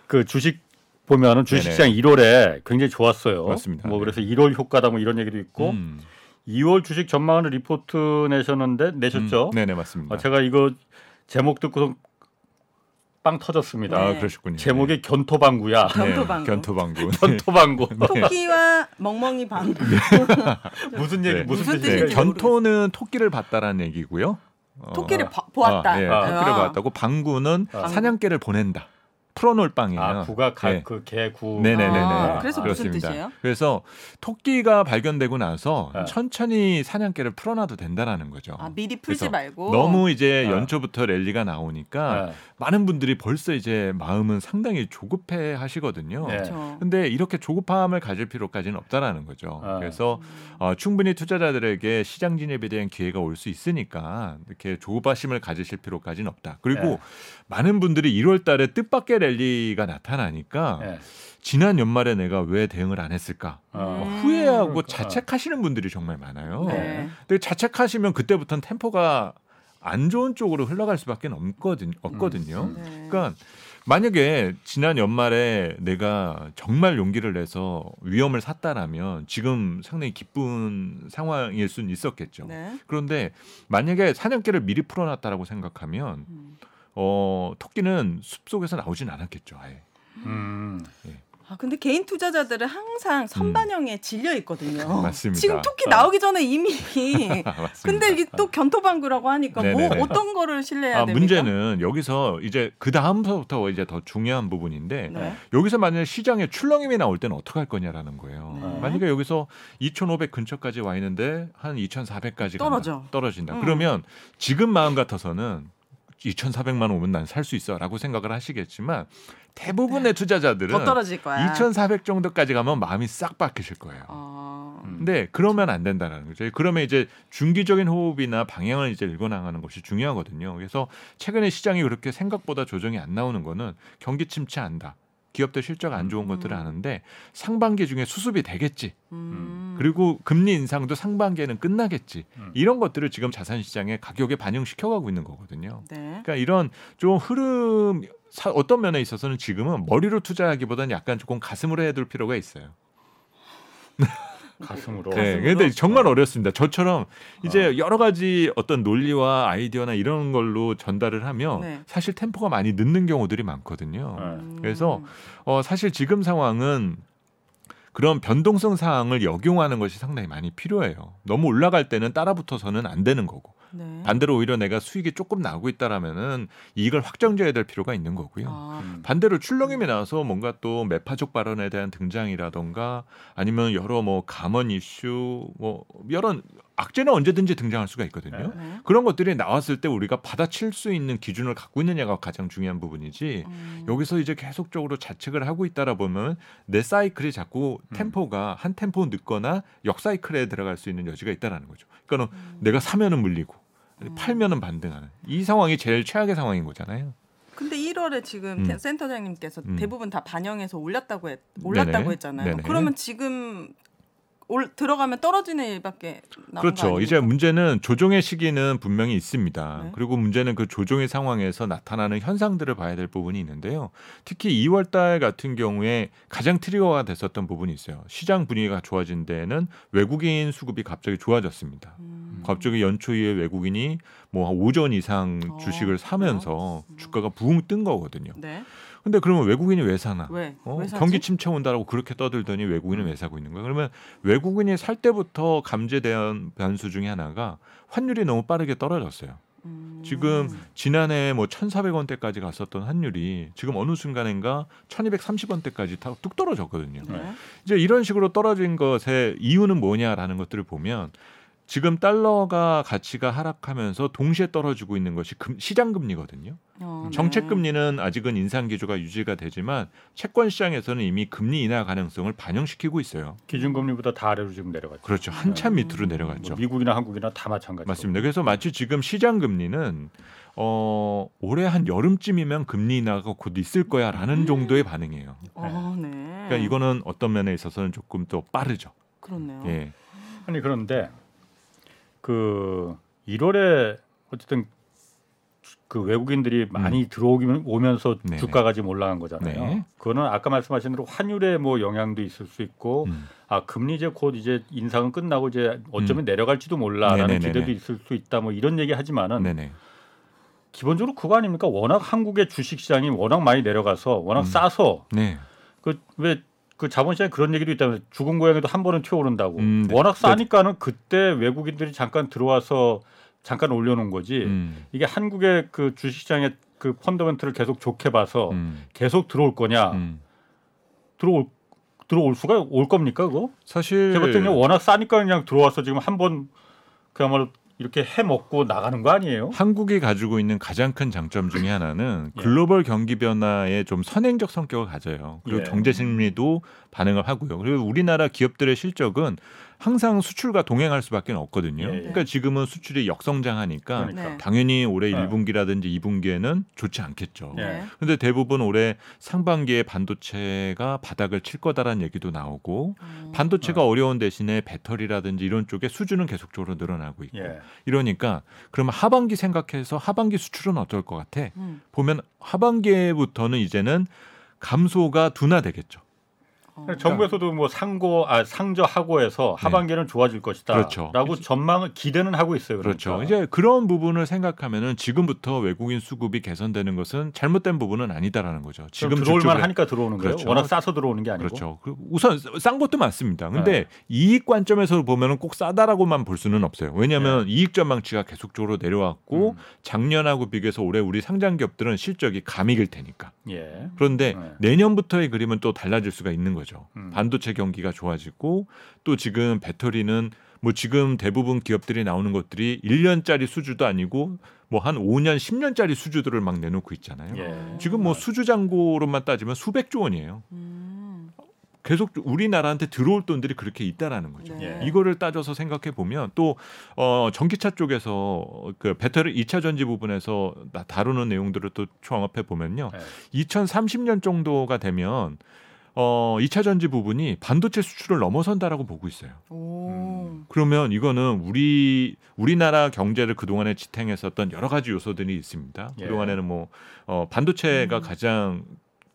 그 주식 보면은 주식시장 1월에 굉장히 좋았어요. 맞습니다. 뭐 네. 그래서 1월 효과다 뭐 이런 얘기도 있고 음. 2월 주식 전망을 리포트 내셨는데 내셨죠? 음, 네네 맞습니다. 어, 제가 이거 제목 듣고서 빵 터졌습니다. 아 네. 그러셨군요. 제목이 견토방구야. 네. 견토방구. 견토방구. 견토방구. 토끼와 멍멍이 방구. 무슨 얘기 네. 무슨 무슨 뜻이에요? 네, 뜻인지 견토는 토끼를 봤다는 얘기고요. 어, 토끼를 봐- 보았다. 아, 예, 아. 토끼를 아. 보았다고 방구는 아. 사냥개를 보낸다. 풀어놓을 빵이에요. 아 구가 네. 가그개구 네네네네. 아, 그래서 무슨 그렇습니다. 뜻이에요? 그래서 토끼가 발견되고 나서 네. 천천히 사냥개를 풀어놔도 된다라는 거죠. 아 미리 풀지 말고. 너무 이제 네. 연초부터 랠리가 나오니까 네. 많은 분들이 벌써 이제 마음은 상당히 조급해 하시거든요. 네. 그렇죠. 근데 이렇게 조급함을 가질 필요까지는 없다라는 거죠. 아. 그래서 어, 충분히 투자자들에게 시장 진입에 대한 기회가 올 수 있으니까 이렇게 조급하심을 가지실 필요까지는 없다. 그리고 네. 많은 분들이 1월 달에 뜻밖의 랠리가 나타나니까 네. 지난 연말에 내가 왜 대응을 안 했을까 어. 음. 후회하고 그러니까. 자책하시는 분들이 정말 많아요. 네. 근데 자책하시면 그때부터는 템포가 안 좋은 쪽으로 흘러갈 수밖에 없거든, 없거든요. 음. 네. 그러니까 만약에 지난 연말에 내가 정말 용기를 내서 위험을 샀다라면 지금 상당히 기쁜 상황일 수는 있었겠죠. 네. 그런데 만약에 사냥개를 미리 풀어놨다라고 생각하면 음. 어, 토끼는 숲 속에서 나오진 않았겠죠. 아예. 음. 아 근데 개인 투자자들은 항상 선반영에 질려 있거든요. 음. 맞습니다. 지금 토끼 어. 나오기 전에 이미. 맞습니다. 근데 이게 또 견토방구라고 하니까 뭐 네네네. 어떤 거를 신뢰해야 아, 됩니까? 문제는 여기서 이제 그 다음부터 이제 더 중요한 부분인데 네. 여기서 만약에 시장에 출렁임이 나올 때는 어떡할 거냐라는 거예요. 네. 만약에 여기서 2,500 근처까지 와 있는데 한 2,400까지 떨어져. 떨어진다. 음. 그러면 지금 마음 같아서는 2,400만 오면 난 살 수 있어라고 생각을 하시겠지만 대부분의 투자자들은 더 떨어질 거야. 2,400 정도까지 가면 마음이 싹 바뀌실 거예요. 어. 음. 근데 그러면 안 된다는 거죠. 그러면 이제 중기적인 호흡이나 방향을 이제 읽어 나가는 것이 중요하거든요. 그래서 최근에 시장이 그렇게 생각보다 조정이 안 나오는 거는 경기 침체한다. 기업들 실적 안 좋은 것들을 음. 아는데 상반기 중에 수습이 되겠지. 음. 그리고 금리 인상도 상반기에는 끝나겠지. 음. 이런 것들을 지금 자산 시장에 가격에 반영시켜 가고 있는 거거든요. 네. 그러니까 이런 좀 흐름 사- 어떤 면에 있어서는 지금은 머리로 투자하기보다는 약간 조금 가슴으로 해둘 필요가 있어요. 가슴으로. 네, 가슴으로? 근데 정말 어렵습니다. 저처럼 이제 여러 가지 어떤 논리와 아이디어나 이런 걸로 전달을 하면 네. 사실 템포가 많이 늦는 경우들이 많거든요. 네. 음. 그래서 어, 사실 지금 상황은 그런 변동성 사항을 역용하는 것이 상당히 많이 필요해요. 너무 올라갈 때는 따라붙어서는 안 되는 거고 네. 반대로 오히려 내가 수익이 조금 나고 있다라면은 이익을 확정져야 될 필요가 있는 거고요. 아, 음. 반대로 출렁임이 나와서 뭔가 또 매파적 발언에 대한 등장이라던가 아니면 여러 뭐 감원 이슈 뭐 여러 악재는 언제든지 등장할 수가 있거든요. 네. 그런 것들이 나왔을 때 우리가 받아칠 수 있는 기준을 갖고 있느냐가 가장 중요한 부분이지 음. 여기서 이제 계속적으로 자책을 하고 있다라 보면 내 사이클이 자꾸 음. 템포가 한 템포 늦거나 역사이클에 들어갈 수 있는 여지가 있다라는 거죠. 그러니까 는 음. 내가 사면은 물리고 음. 팔면은 반등하는 이 상황이 제일 최악의 상황인 거잖아요. 근데 1월에 지금 음. 테- 센터장님께서 음. 대부분 다 반영해서 올렸다고 했, 올랐다고 네네. 했잖아요. 네네. 그러면 지금 올 들어가면 떨어지는 일밖에 그렇죠. 이제 문제는 조정의 시기는 분명히 있습니다. 네. 그리고 문제는 그 조정의 상황에서 나타나는 현상들을 봐야 될 부분이 있는데요. 특히 2월 달 같은 경우에 가장 트리거가 됐었던 부분이 있어요. 시장 분위기가 좋아진 데에는 외국인 수급이 갑자기 좋아졌습니다. 음. 갑자기 연초 이후에 외국인이 뭐 5전 이상 어, 주식을 사면서 주가가 부흥 뜬 거거든요. 네. 근데 그러면 외국인이 왜 사나? 왜? 어? 왜? 경기 침체 온다라고 그렇게 떠들더니 외국인은 왜 사고 있는 거야? 그러면 외국인이 살 때부터 감지된 변수 중에 하나가 환율이 너무 빠르게 떨어졌어요. 음. 지금 지난해 뭐 1,400원대까지 갔었던 환율이 지금 어느 순간인가 1,230원대까지 다뚝 떨어졌거든요. 네. 이제 이런 식으로 떨어진 것의 이유는 뭐냐라는 것들을 보면 지금 달러가 가치가 하락하면서 동시에 떨어지고 있는 것이 금- 시장 금리거든요. 어, 네. 정책 금리는 아직은 인상 기조가 유지가 되지만 채권 시장에서는 이미 금리 인하 가능성을 반영시키고 있어요. 기준 금리보다 다 아래로 지금 내려갔죠. 그렇죠. 한참 음. 밑으로 내려갔죠. 뭐 미국이나 한국이나 다 마찬가지. 맞습니다. 그래서 마치 지금 시장 금리는 어, 올해 한 여름쯤이면 금리 인하가 곧 있을 거야라는 정도의 반응이에요. 어, 네. 그러니까 이거는 어떤 면에 있어서는 조금 더 빠르죠. 그렇네요. 예. 아니 그런데 그 1월에 어쨌든 그 외국인들이 많이 들어오면 음. 네네. 주가가 지금 올라간 거잖아요. 네. 그거는 아까 말씀하신 대로 환율에 뭐 영향도 있을 수 있고 음. 아 금리 이제 곧 이제 인상은 끝나고 이제 어쩌면 내려갈지도 몰라라는 네네네네. 기대도 있을 수 있다 뭐 이런 얘기 하지만은 네네. 기본적으로 그거 아닙니까? 워낙 한국의 주식 시장이 워낙 많이 내려가서 워낙 음. 싸서 네. 그왜 그 자본시장에 그런 얘기도 있다면 죽은 고양이도 한 번은 튀어오른다고. 음, 네. 워낙 싸니까는 그때 외국인들이 잠깐 들어와서 잠깐 올려놓은 거지. 음. 이게 한국의 그 주식시장의 그 펀더멘트를 계속 좋게 봐서 음. 계속 들어올 거냐? 음. 들어올 들어올 수가 올 겁니까 그거? 사실 제가 때는 워낙 싸니까 그냥 들어와서 지금 한 번 그야말로 이렇게 해 먹고 나가는 거 아니에요? 한국이 가지고 있는 가장 큰 장점 중에 하나는 예. 글로벌 경기 변화에 좀 선행적 성격을 가져요. 그리고 예. 경제 심리도 반응을 하고요. 그리고 우리나라 기업들의 실적은 항상 수출과 동행할 수밖에 없거든요. 예, 예. 그러니까 지금은 수출이 역성장하니까 그러니까. 네. 당연히 올해 네. 1분기라든지 2분기에는 좋지 않겠죠. 예. 네. 근데 대부분 올해 상반기에 반도체가 바닥을 칠 거다라는 얘기도 나오고 음. 반도체가 어려운 대신에 배터리라든지 이런 쪽에 수주는 계속적으로 늘어나고 있고 예. 이러니까 그러면 하반기 생각해서 하반기 수출은 어떨 것 같아? 음. 보면 하반기부터는 이제는 감소가 둔화되겠죠. 어. 정부에서도 뭐 상고 아 상저 하고 해서 하반기에는 좋아질 것이다. 네. 그렇죠. 라고 전망을 기대는 하고 있어요. 그렇죠. 그러니까. 이제 그런 부분을 생각하면은 지금부터 외국인 수급이 개선되는 것은 잘못된 부분은 아니다라는 거죠. 지금 들어올만 하니까 들어오는 거예요. 그렇죠. 워낙 싸서 들어오는 게 아니고. 그렇죠. 그 우선 싼 것도 많습니다. 근데 네. 이익 관점에서 보면은 꼭 싸다라고만 볼 수는 없어요. 왜냐하면 이익 전망치가 계속적으로 내려왔고 네. 음. 작년하고 비교해서 올해 우리 상장 기업들은 실적이 감익일 테니까. 예. 그런데 네. 내년부터의 그림은 또 달라질 수가 있는 거죠. 음. 반도체 경기가 좋아지고 또 지금 배터리는 뭐 지금 대부분 기업들이 나오는 것들이 1년짜리 수주도 아니고 뭐 한 5년, 10년짜리 수주들을 막 내놓고 있잖아요. 예. 지금 뭐 수주 잔고로만 따지면 수백조 원이에요. 음. 계속 우리나라한테 들어올 돈들이 그렇게 있다라는 거죠. 네. 예. 이거를 따져서 생각해 보면 또 어, 전기차 쪽에서 그 배터리 2차 전지 부분에서 나- 다루는 내용들을 또 종합해 보면요. 예. 2030년 정도가 되면 어, 2차 전지 부분이 반도체 수출을 넘어선다라고 보고 있어요. 오. 그러면 이거는 우리 우리나라 경제를 그동안에 지탱했었던 여러 가지 요소들이 있습니다. 예. 그동안에는 뭐 어, 반도체가 음. 가장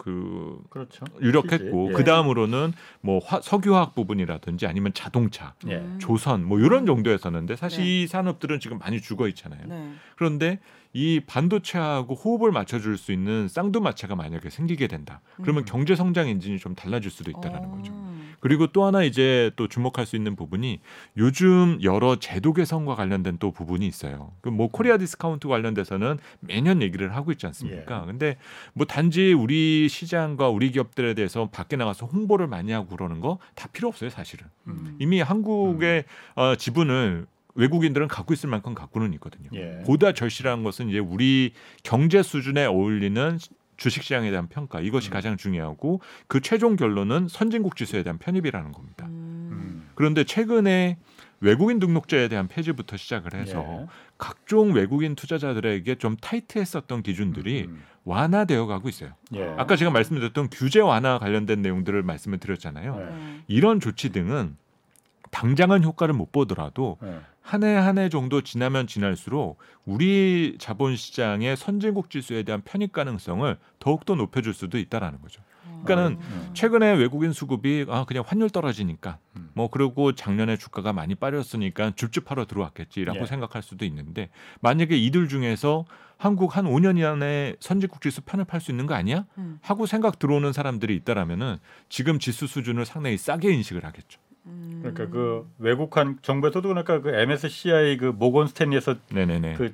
그 그렇죠. 유력했고 예. 그 다음으로는 뭐 화- 석유화학 부분이라든지 아니면 자동차, 예. 음. 조선 뭐 이런 정도였었는데 사실 네. 이 산업들은 지금 많이 죽어 있잖아요. 네. 그런데 이 반도체하고 호흡을 맞춰줄 수 있는 쌍두마차가 만약에 생기게 된다. 그러면 음. 경제 성장 엔진이 좀 달라질 수도 있다라는 어. 거죠. 그리고 또 하나 이제 또 주목할 수 있는 부분이 요즘 여러 제도 개선과 관련된 또 부분이 있어요. 그뭐 코리아 디스카운트 관련돼서는 매년 얘기를 하고 있지 않습니까? 예. 근데 뭐 단지 우리 시장과 우리 기업들에 대해서 밖에 나가서 홍보를 많이 하고 그러는 거 다 필요 없어요, 사실은. 음. 이미 한국의 어, 지분을 외국인들은 갖고 있을 만큼 갖고는 있거든요. 예. 보다 절실한 것은 이제 우리 경제 수준에 어울리는 주식시장에 대한 평가 이것이 음. 가장 중요하고 그 최종 결론은 선진국 지수에 대한 편입이라는 겁니다. 음. 음. 그런데 최근에 외국인 등록제에 대한 폐지부터 시작을 해서 예. 각종 외국인 투자자들에게 좀 타이트했었던 기준들이 음. 완화되어 가고 있어요. 예. 아까 제가 말씀드렸던 규제 완화 관련된 내용들을 말씀을 드렸잖아요. 네. 네. 이런 조치 등은 당장은 효과를 못 보더라도 예. 한 해 한 해 정도 지나면 지날수록 우리 자본시장의 선진국 지수에 대한 편입 가능성을 더욱더 높여줄 수도 있다라는 거죠. 그러니까는 음. 최근에 외국인 수급이 아 그냥 환율 떨어지니까 음. 뭐 그리고 작년에 주가가 많이 빠졌으니까 줍줍하러 들어왔겠지라고 예. 생각할 수도 있는데 만약에 이들 중에서 한국 한 5년 안에 선진국 지수 편입할 수 있는 거 아니야? 음. 하고 생각 들어오는 사람들이 있다라면은 지금 지수 수준을 상당히 싸게 인식을 하겠죠. 음. 그러니까 그 외국한 정부에서도 그러니까 그 MSCI 그 모건 스탠리에서 네네네. 그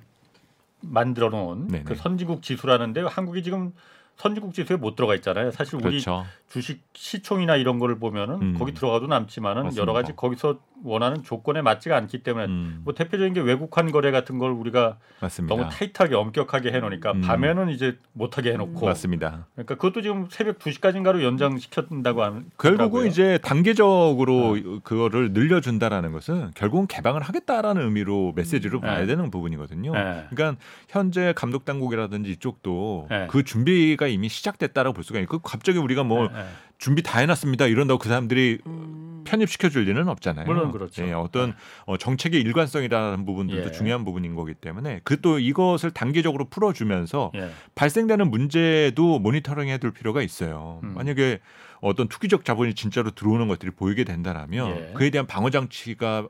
만들어 놓은 네네. 그 선진국 지수라는데 한국이 지금 선진국 지수에 못 들어가 있잖아요. 사실 우리 그렇죠. 주식 시총이나 이런 거를 보면은 음. 거기 들어가도 남지만은 맞습니다. 여러 가지 거기서 원하는 조건에 맞지가 않기 때문에 음, 뭐 대표적인 게 외국환 거래 같은 걸 우리가 맞습니다. 너무 타이트하게 엄격하게 해놓으니까 음. 밤에는 이제 못하게 해놓고 맞습니다. 그러니까 그것도 지금 새벽 2 시까지인가로 연장시켰다고 하는 결국은 이제 단계적으로 어. 그거를 늘려준다라는 것은 결국은 개방을 하겠다라는 의미로 음. 봐야 네. 되는 부분이거든요. 네. 그러니까 현재 감독 당국이라든지 이쪽도 네. 그 준비가 이미 시작됐다라고 볼 수가 있고 그 갑자기 우리가 뭐 예, 예. 준비 다 해놨습니다 이런다고 그 사람들이 음. 편입시켜 줄 리는 없잖아요. 물론 그렇죠. 예, 어떤 어, 정책의 일관성이라는 부분들도 예. 중요한 부분인 거기 때문에 그 또 이것을 단계적으로 풀어주면서 예. 발생되는 문제도 모니터링 해 둘 필요가 있어요. 음. 만약에 어떤 투기적 자본이 진짜로 들어오는 것들이 보이게 된다라면 예. 그에 대한 방어 장치가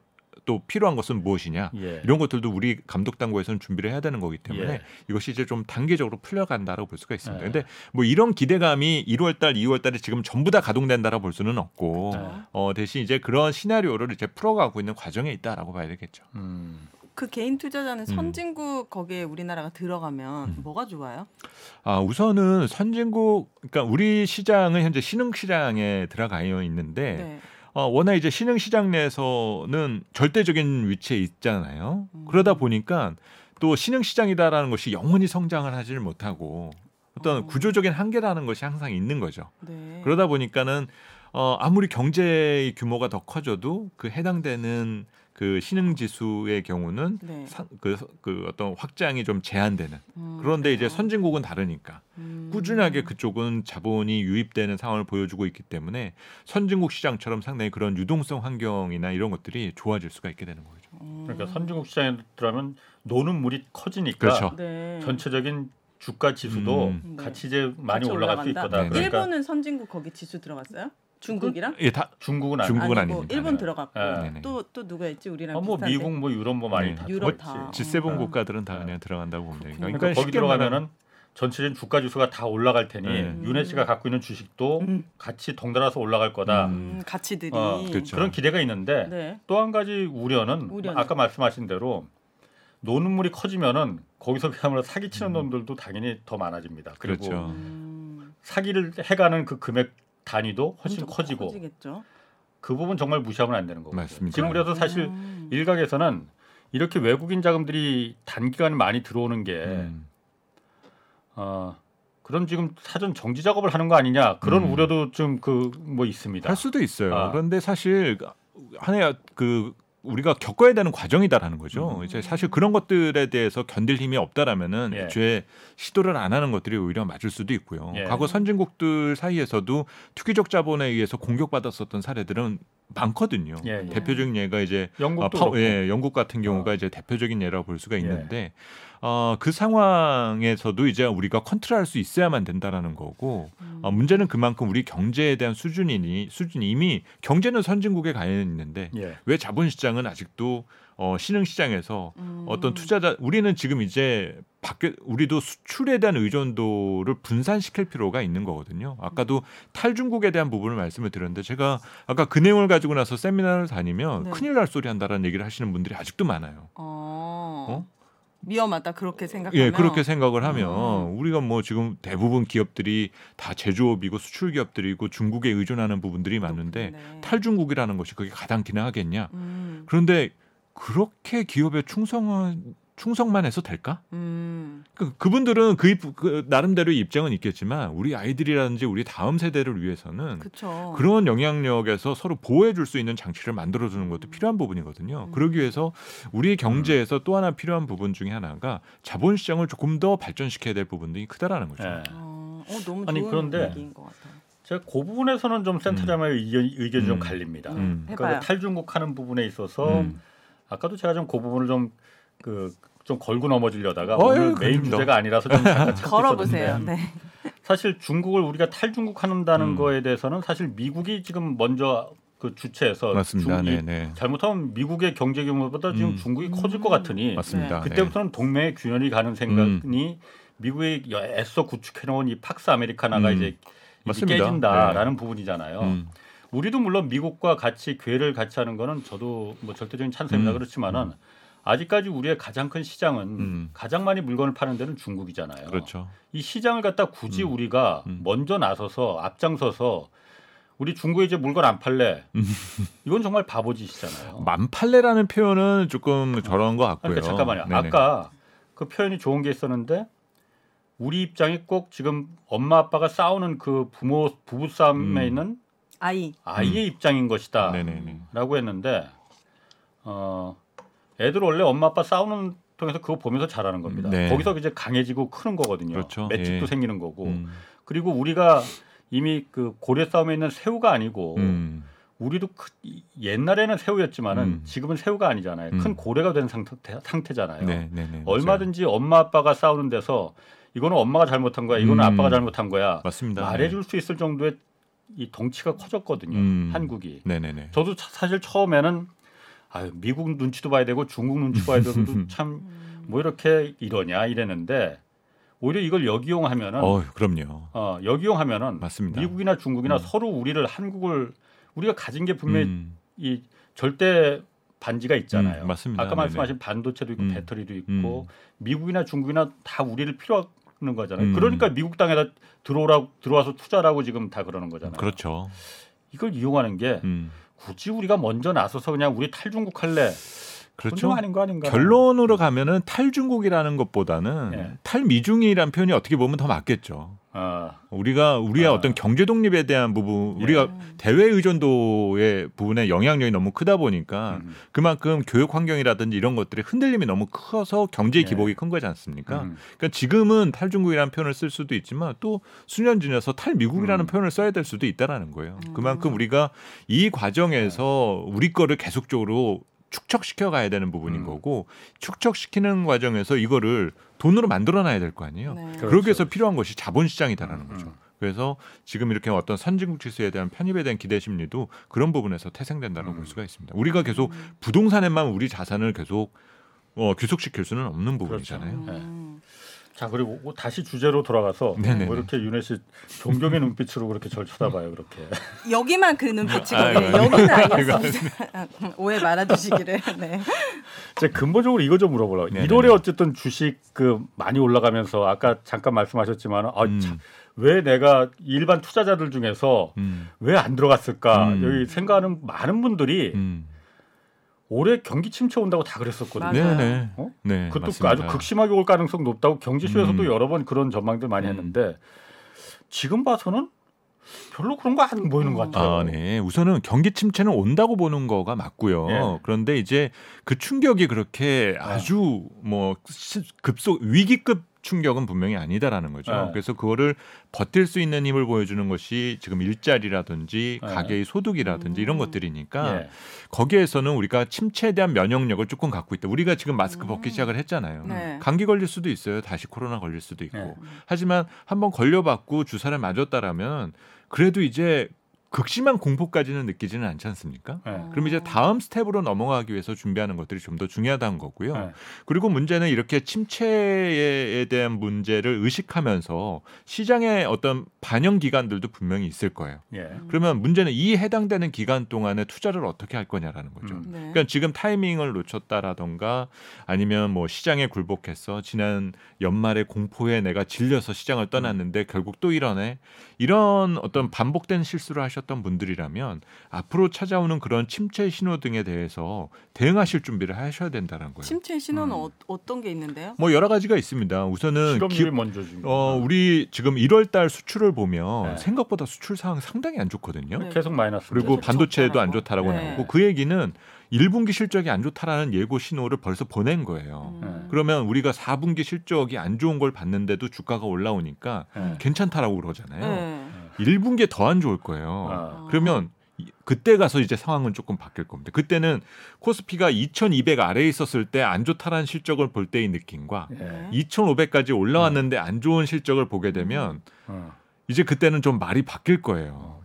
또 필요한 것은 무엇이냐 예. 이런 것들도 우리 감독 당국에서는 준비를 해야 되는 거기 때문에 예. 이것이 이제 좀 단계적으로 풀려간다라고 볼 수가 있습니다. 예. 근데 뭐 이런 기대감이 1월달, 2월달에 지금 전부 다 가동된다라고 볼 수는 없고 예. 어, 대신 이제 그런 시나리오를 이제 풀어가고 있는 과정에 있다라고 봐야 되겠죠. 음. 그 개인 투자자는 음. 선진국 거기에 우리나라가 들어가면 음. 뭐가 좋아요? 아 우선은 선진국, 그러니까 우리 시장은 현재 신흥 시장에 들어가 있는데 네. 어, 워낙 이제 신흥 시장 내에서는 절대적인 위치에 있잖아요. 음. 그러다 보니까 또 신흥 시장이다라는 것이 영원히 성장을 하지를 못하고 어떤 어. 구조적인 한계라는 것이 항상 있는 거죠. 네. 그러다 보니까는 어, 아무리 경제의 규모가 더 커져도 그 해당되는 그 신흥 지수의 경우는 네. 상- 그, 그 어떤 확장이 좀 제한되는 음, 그런데 이제 그래요? 선진국은 다르니까 음. 꾸준하게 그쪽은 자본이 유입되는 상황을 보여주고 있기 때문에 선진국 시장처럼 상당히 그런 유동성 환경이나 이런 것들이 좋아질 수가 있게 되는 거죠. 음. 그러니까 선진국 시장에 들어가면 노는 물이 커지니까 그렇죠. 네. 전체적인 주가 지수도 음. 같이 이제 많이 같이 올라갈 수? 있거다. 네, 네. 그러니까 일본은 선진국 거기 지수 들어갔어요? 중국이랑? 예, 다 중국은 안 중국은 아니고 아닙니다. 일본 네. 들어갔고 네. 네네. 또또 누가 있지 우리랑 아, 뭐 비슷한데? 미국 뭐 유럽 뭐 많이 네. 다 유럽. 다. G7 어. 국가들은 다 그냥 들어간다고 보면 돼요. 그러니까, 그러니까 거기 들어가면은 전체적인 주가 지수가 다 올라갈 테니 네. 윤혜 씨가 갖고 있는 주식도 음. 같이 덩달아서 올라갈 거다. 음. 음, 가치들이 어, 그렇죠. 그런 기대가 있는데 네. 또한 가지 우려는 우려는? 아까 말씀하신 대로 노는 물이 커지면은 거기서 그야말로 사기치는 놈들도 당연히 더 많아집니다. 그리고 음. 그렇죠. 음, 사기를 해가는 그 금액 단위도 훨씬 커지고 커지겠죠. 그 부분 정말 무시하면 안 되는 거고 맞습니다. 지금 그래서 사실 음. 일각에서는 이렇게 외국인 자금들이 단기간 많이 들어오는 게 음. 어, 그런 지금 사전 정지 작업을 하는 거 아니냐 그런 음. 우려도 좀 그 뭐 있습니다. 할 수도 있어요. 아. 그런데 사실 하나의 그 우리가 겪어야 되는 과정이다라는 거죠. 음. 이제 사실 그런 것들에 대해서 견딜 힘이 없다라면은 예. 애초에 시도를 안 하는 것들이 오히려 맞을 수도 있고요. 예. 과거 선진국들 사이에서도 투기적 자본에 의해서 공격받았었던 사례들은 많거든요. 예, 예. 대표적인 예가 이제 영국도 아, 파-. 예, 영국 같은 경우가 어. 이제 대표적인 예라고 볼 수가 예. 있는데 어, 그 상황에서도 이제 우리가 컨트롤할 수 있어야만 된다라는 거고 음. 어, 문제는 그만큼 우리 경제에 대한 수준이니 수준이 이미 경제는 선진국에 가 있는데 예. 왜 자본시장은 아직도 어, 신흥 시장에서 음. 어떤 투자자 우리는 지금 이제 밖에 우리도 수출에 대한 의존도를 분산시킬 필요가 있는 거거든요. 아까도 탈중국에 대한 부분을 말씀을 드렸는데 제가 아까 그 내용을 가지고 나서 세미나를 다니면 네. 큰일 날 소리 한다라는 얘기를 하시는 분들이 아직도 많아요. 어. 어? 위험하다 그렇게 생각하면 예, 그렇게 생각을 하면 음. 우리가 뭐 지금 대부분 기업들이 다 제조업이고 수출 기업들이고 중국에 의존하는 부분들이 많은데 네. 탈중국이라는 것이 그게 가장 기능하겠냐? 음. 그런데 그렇게 기업에 충성한 충성만 해서 될까? 음. 그, 그분들은 그, 입- 그 나름대로 입장은 있겠지만 우리 아이들이라든지 우리 다음 세대를 위해서는 그렇죠. 그런 영향력에서 서로 보호해 줄 수 있는 장치를 만들어 주는 것도 필요한 부분이거든요. 음. 그러기 위해서 우리 경제에서 또 하나 필요한 부분 중에 하나가 자본 시장을 조금 더 발전시켜야 될 부분들이 크다라는 거죠. 예. 어, 어, 너무 아니, 그런데 얘기인 것 같아요. 제가 그 부분에서는 좀 센터장의 의견, 의견이 좀 음. 갈립니다. 음. 그러니까 탈중국하는 부분에 있어서 음. 아까도 제가 좀 그 부분을 좀그 좀 걸고 넘어지려다가 어, 오늘 예, 메인 그립니다. 주제가 아니라서 좀 잠깐 걸어보세요. 있었는데 네. 사실 중국을 우리가 탈중국 한다는 음. 거에 대해서는 사실 미국이 지금 먼저 그 주체에서 맞습니다. 중국이 네, 네. 잘못하면 미국의 경제 규모보다 지금 음. 중국이 커질 것 같으니 맞습니다. 네. 그때부터는 동맹의 균열이 가는 생각이 미국이 애써 구축해놓은 이 팍스 아메리카나가 음. 이제 맞습니다. 깨진다라는 부분이잖아요. 음. 우리도 물론 미국과 같이 괴를 같이 하는 거는 저도 뭐 절대적인 찬성입니다. 음. 그렇지만은 아직까지 우리의 가장 큰 시장은 음. 가장 많이 물건을 파는 데는 중국이잖아요. 그렇죠. 이 시장을 갖다 굳이 음. 우리가 음. 먼저 나서서 앞장서서 우리 중국에 이제 물건 안 팔래. 음. 이건 정말 바보 짓이잖아요. 만팔레라는 표현은 조금 저런 것 같고요. 그러니까 잠깐만요. 네네. 아까 그 표현이 좋은 게 있었는데 우리 입장이 꼭 지금 엄마 아빠가 싸우는 그 부모 부부 싸움에 음. 있는 아이. 아이의 입장인 것이다. 네네네. 라고 했는데 어 애들 원래 엄마 아빠 싸우는 통해서 그거 보면서 자라는 겁니다. 네. 거기서 이제 강해지고 크는 거거든요. 그렇죠. 맷집도 예. 생기는 거고. 음. 그리고 우리가 이미 그 고래 싸움에 있는 새우가 아니고 음. 우리도 크, 이- 옛날에는 새우였지만은 음. 지금은 새우가 아니잖아요. 음. 큰 고래가 된 상태, 상태잖아요. 네, 네, 네. 얼마든지 엄마 아빠가 싸우는 데서 이거는 엄마가 잘못한 거야, 이거는 음. 아빠가 잘못한 거야 맞습니다. 말해줄 수 있을 정도의 이 덩치가 커졌거든요. 음. 한국이. 네, 네, 네. 저도 차- 사실 처음에는 아유, 미국 눈치도 봐야 되고 중국 눈치 봐야 되고 참 뭐 이렇게 이러냐 이랬는데 오히려 이걸 역이용하면은 어, 어, 그럼요. 역이용하면은 맞습니다. 미국이나 중국이나 음. 서로 우리를 한국을 우리가 가진 게 분명히 음. 이 절대 반지가 있잖아요. 음, 맞습니다. 아까 네네. 말씀하신 반도체도 있고 음. 배터리도 있고 음. 미국이나 중국이나 다 우리를 필요하는 거잖아요. 음. 그러니까 미국 땅에다 들어오라 들어와서 투자라고 지금 다 그러는 거잖아요. 그렇죠. 이걸 이용하는 게 음. 굳이 우리가 먼저 나서서 그냥 우리 탈중국 할래? 그렇죠. 결론으로 가면은 탈중국이라는 것보다는 예. 탈미중이라는 표현이 어떻게 보면 더 맞겠죠. 아, 우리가 우리의 아. 어떤 경제 독립에 대한 부분, 예. 우리가 대외 의존도의 부분에 영향력이 너무 크다 보니까 음, 그만큼 교육 환경이라든지 이런 것들이 흔들림이 너무 커서 경제 예. 기복이 큰 거지 않습니까? 음. 그러니까 지금은 탈중국이라는 표현을 쓸 수도 있지만 또 수년 지나서 탈미국이라는 음. 표현을 써야 될 수도 있다라는 거예요. 음. 그만큼 우리가 이 과정에서 우리 거를 계속적으로 축적시켜 가야 되는 부분인 음. 거고 축적시키는 과정에서 이거를 돈으로 만들어 놔야 될 거 아니에요. 네. 그렇죠. 그러기 위해서 필요한 것이 자본시장이다라는 음, 거죠. 음. 그래서 지금 이렇게 어떤 선진국 지수에 대한 편입에 대한 기대 심리도 그런 부분에서 태생된다고 음. 볼 수가 있습니다. 우리가 계속 부동산에만 우리 자산을 계속 어, 규속시킬 수는 없는 부분이잖아요. 그렇죠. 음. 자 그리고 뭐 다시 주제로 돌아가서 네네네. 뭐 이렇게 윤혜 씨 존경의 눈빛으로 그렇게 절 쳐다봐요 그렇게. 여기만 그 눈빛이거든요. 아이고, 여기는 아니었습니다. 오해 말아주시기를. 네. 제가 근본적으로 이거 좀 물어보려고. 네네네. 1월에 어쨌든 주식 그 많이 올라가면서 아까 잠깐 말씀하셨지만 아, 음. 참, 왜 내가 일반 투자자들 중에서 음. 왜안 들어갔을까 음. 여기 생각하는 많은 분들이 음. 올해 경기 침체 온다고 다 그랬었거든요. 네네. 어? 네. 그것도 맞습니다. 아주 극심하게 올 가능성 높다고 경제쇼에서도 음. 여러 번 그런 전망들 많이 음. 했는데 지금 봐서는 별로 그런 거 안 보이는 것 같아요. 아, 네. 우선은 경기 침체는 온다고 보는 거가 맞고요. 예. 그런데 이제 그 충격이 그렇게 아주 뭐 시- 급속 위기급 충격은 분명히 아니다라는 거죠. 예. 그래서 그거를 버틸 수 있는 힘을 보여주는 것이 지금 일자리라든지 예. 가계의 소득이라든지 이런 음. 것들이니까 예. 거기에서는 우리가 침체에 대한 면역력을 조금 갖고 있다. 우리가 지금 마스크 벗기 시작을 했잖아요. 네. 감기 걸릴 수도 있어요. 다시 코로나 걸릴 수도 있고. 네. 하지만 한번 걸려봤고 주사를 맞았다라면 그래도 이제 극심한 공포까지는 느끼지는 않지 않습니까? 예. 그럼 이제 다음 스텝으로 넘어가기 위해서 준비하는 것들이 좀 더 중요하다는 거고요. 예. 그리고 문제는 이렇게 침체에 대한 문제를 의식하면서 시장의 어떤 반영 기관들도 분명히 있을 거예요. 예. 그러면 문제는 이 해당되는 기간 동안에 투자를 어떻게 할 거냐라는 거죠. 음. 네. 그러니까 지금 타이밍을 놓쳤다라던가 아니면 뭐 시장에 굴복해서 지난 연말에 공포에 내가 질려서 시장을 떠났는데 결국 또 이러네 이런 어떤 반복된 실수를 하셨 던 분들이라면 앞으로 찾아오는 그런 침체 신호 등에 대해서 대응하실 준비를 하셔야 된다는 거예요. 침체 신호는 음. 어, 어떤 게 있는데요? 뭐 여러 가지가 있습니다. 우선은 실업률이 기- 먼저 지금. 어, 우리 지금 1월 달 수출을 보면 네. 생각보다 수출 상황 상당히 안 좋거든요. 네. 계속 마이너스. 그리고 계속 반도체도 안 좋다라고. 네. 나오고 그 얘기는 1분기 실적이 안 좋다라는 예고 신호를 벌써 보낸 거예요. 음. 그러면 우리가 4분기 실적이 안 좋은 걸 봤는데도 주가가 올라오니까 예. 괜찮다라고 그러잖아요. 네. 예. 1분기에 더 안 좋을 거예요. 어. 그러면 이- 그때 가서 이제 상황은 조금 바뀔 겁니다. 그때는 코스피가 2,200 아래에 있었을 때 안 좋다라는 실적을 볼 때의 느낌과 예. 2,500까지 올라왔는데 안 좋은 실적을 보게 되면 어. 이제 그때는 좀 말이 바뀔 거예요.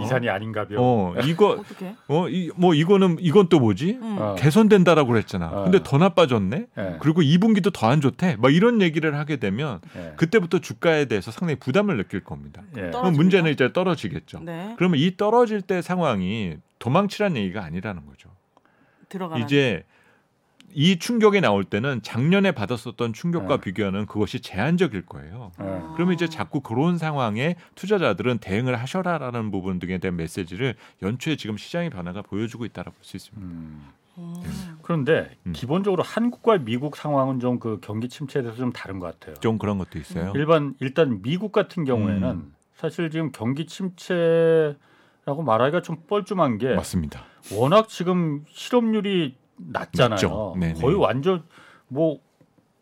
어. 이산이 아닌가벼. 어, 이거 어떻게? 어, 이, 뭐 이거는 이건 또 뭐지? 음. 어. 개선된다라고 그랬잖아. 어. 근데 더 나빠졌네. 예. 그리고 2분기도 더 안 좋대. 막 이런 얘기를 하게 되면 예. 그때부터 주가에 대해서 상당히 부담을 느낄 겁니다. 예. 떨어- 그럼 문제는 이제 떨어지겠죠. 네. 그러면 이 떨어질 때 상황이 도망치란 얘기가 아니라는 거죠. 들어가라. 이제 이 충격이 나올 때는 작년에 받았었던 충격과 네. 비교하는 그것이 제한적일 거예요. 예. 그러면 이제 자꾸 그런 상황에 투자자들은 대응을 하셔라라는 부분 등에 대한 메시지를 연초에 지금 시장의 변화가 보여주고 있다고 볼 수 있습니다. 음. 음. 그런데 음. 기본적으로 한국과 미국 상황은 좀 그 경기 침체에 대해서 좀 다른 것 같아요. 좀 그런 것도 있어요. 일반 일단 미국 같은 경우에는 음. 사실 지금 경기 침체라고 말하기가 좀 뻘쭘한 게 맞습니다. 워낙 지금 실업률이 낮잖아요. 낮죠. 네네. 거의 완전 뭐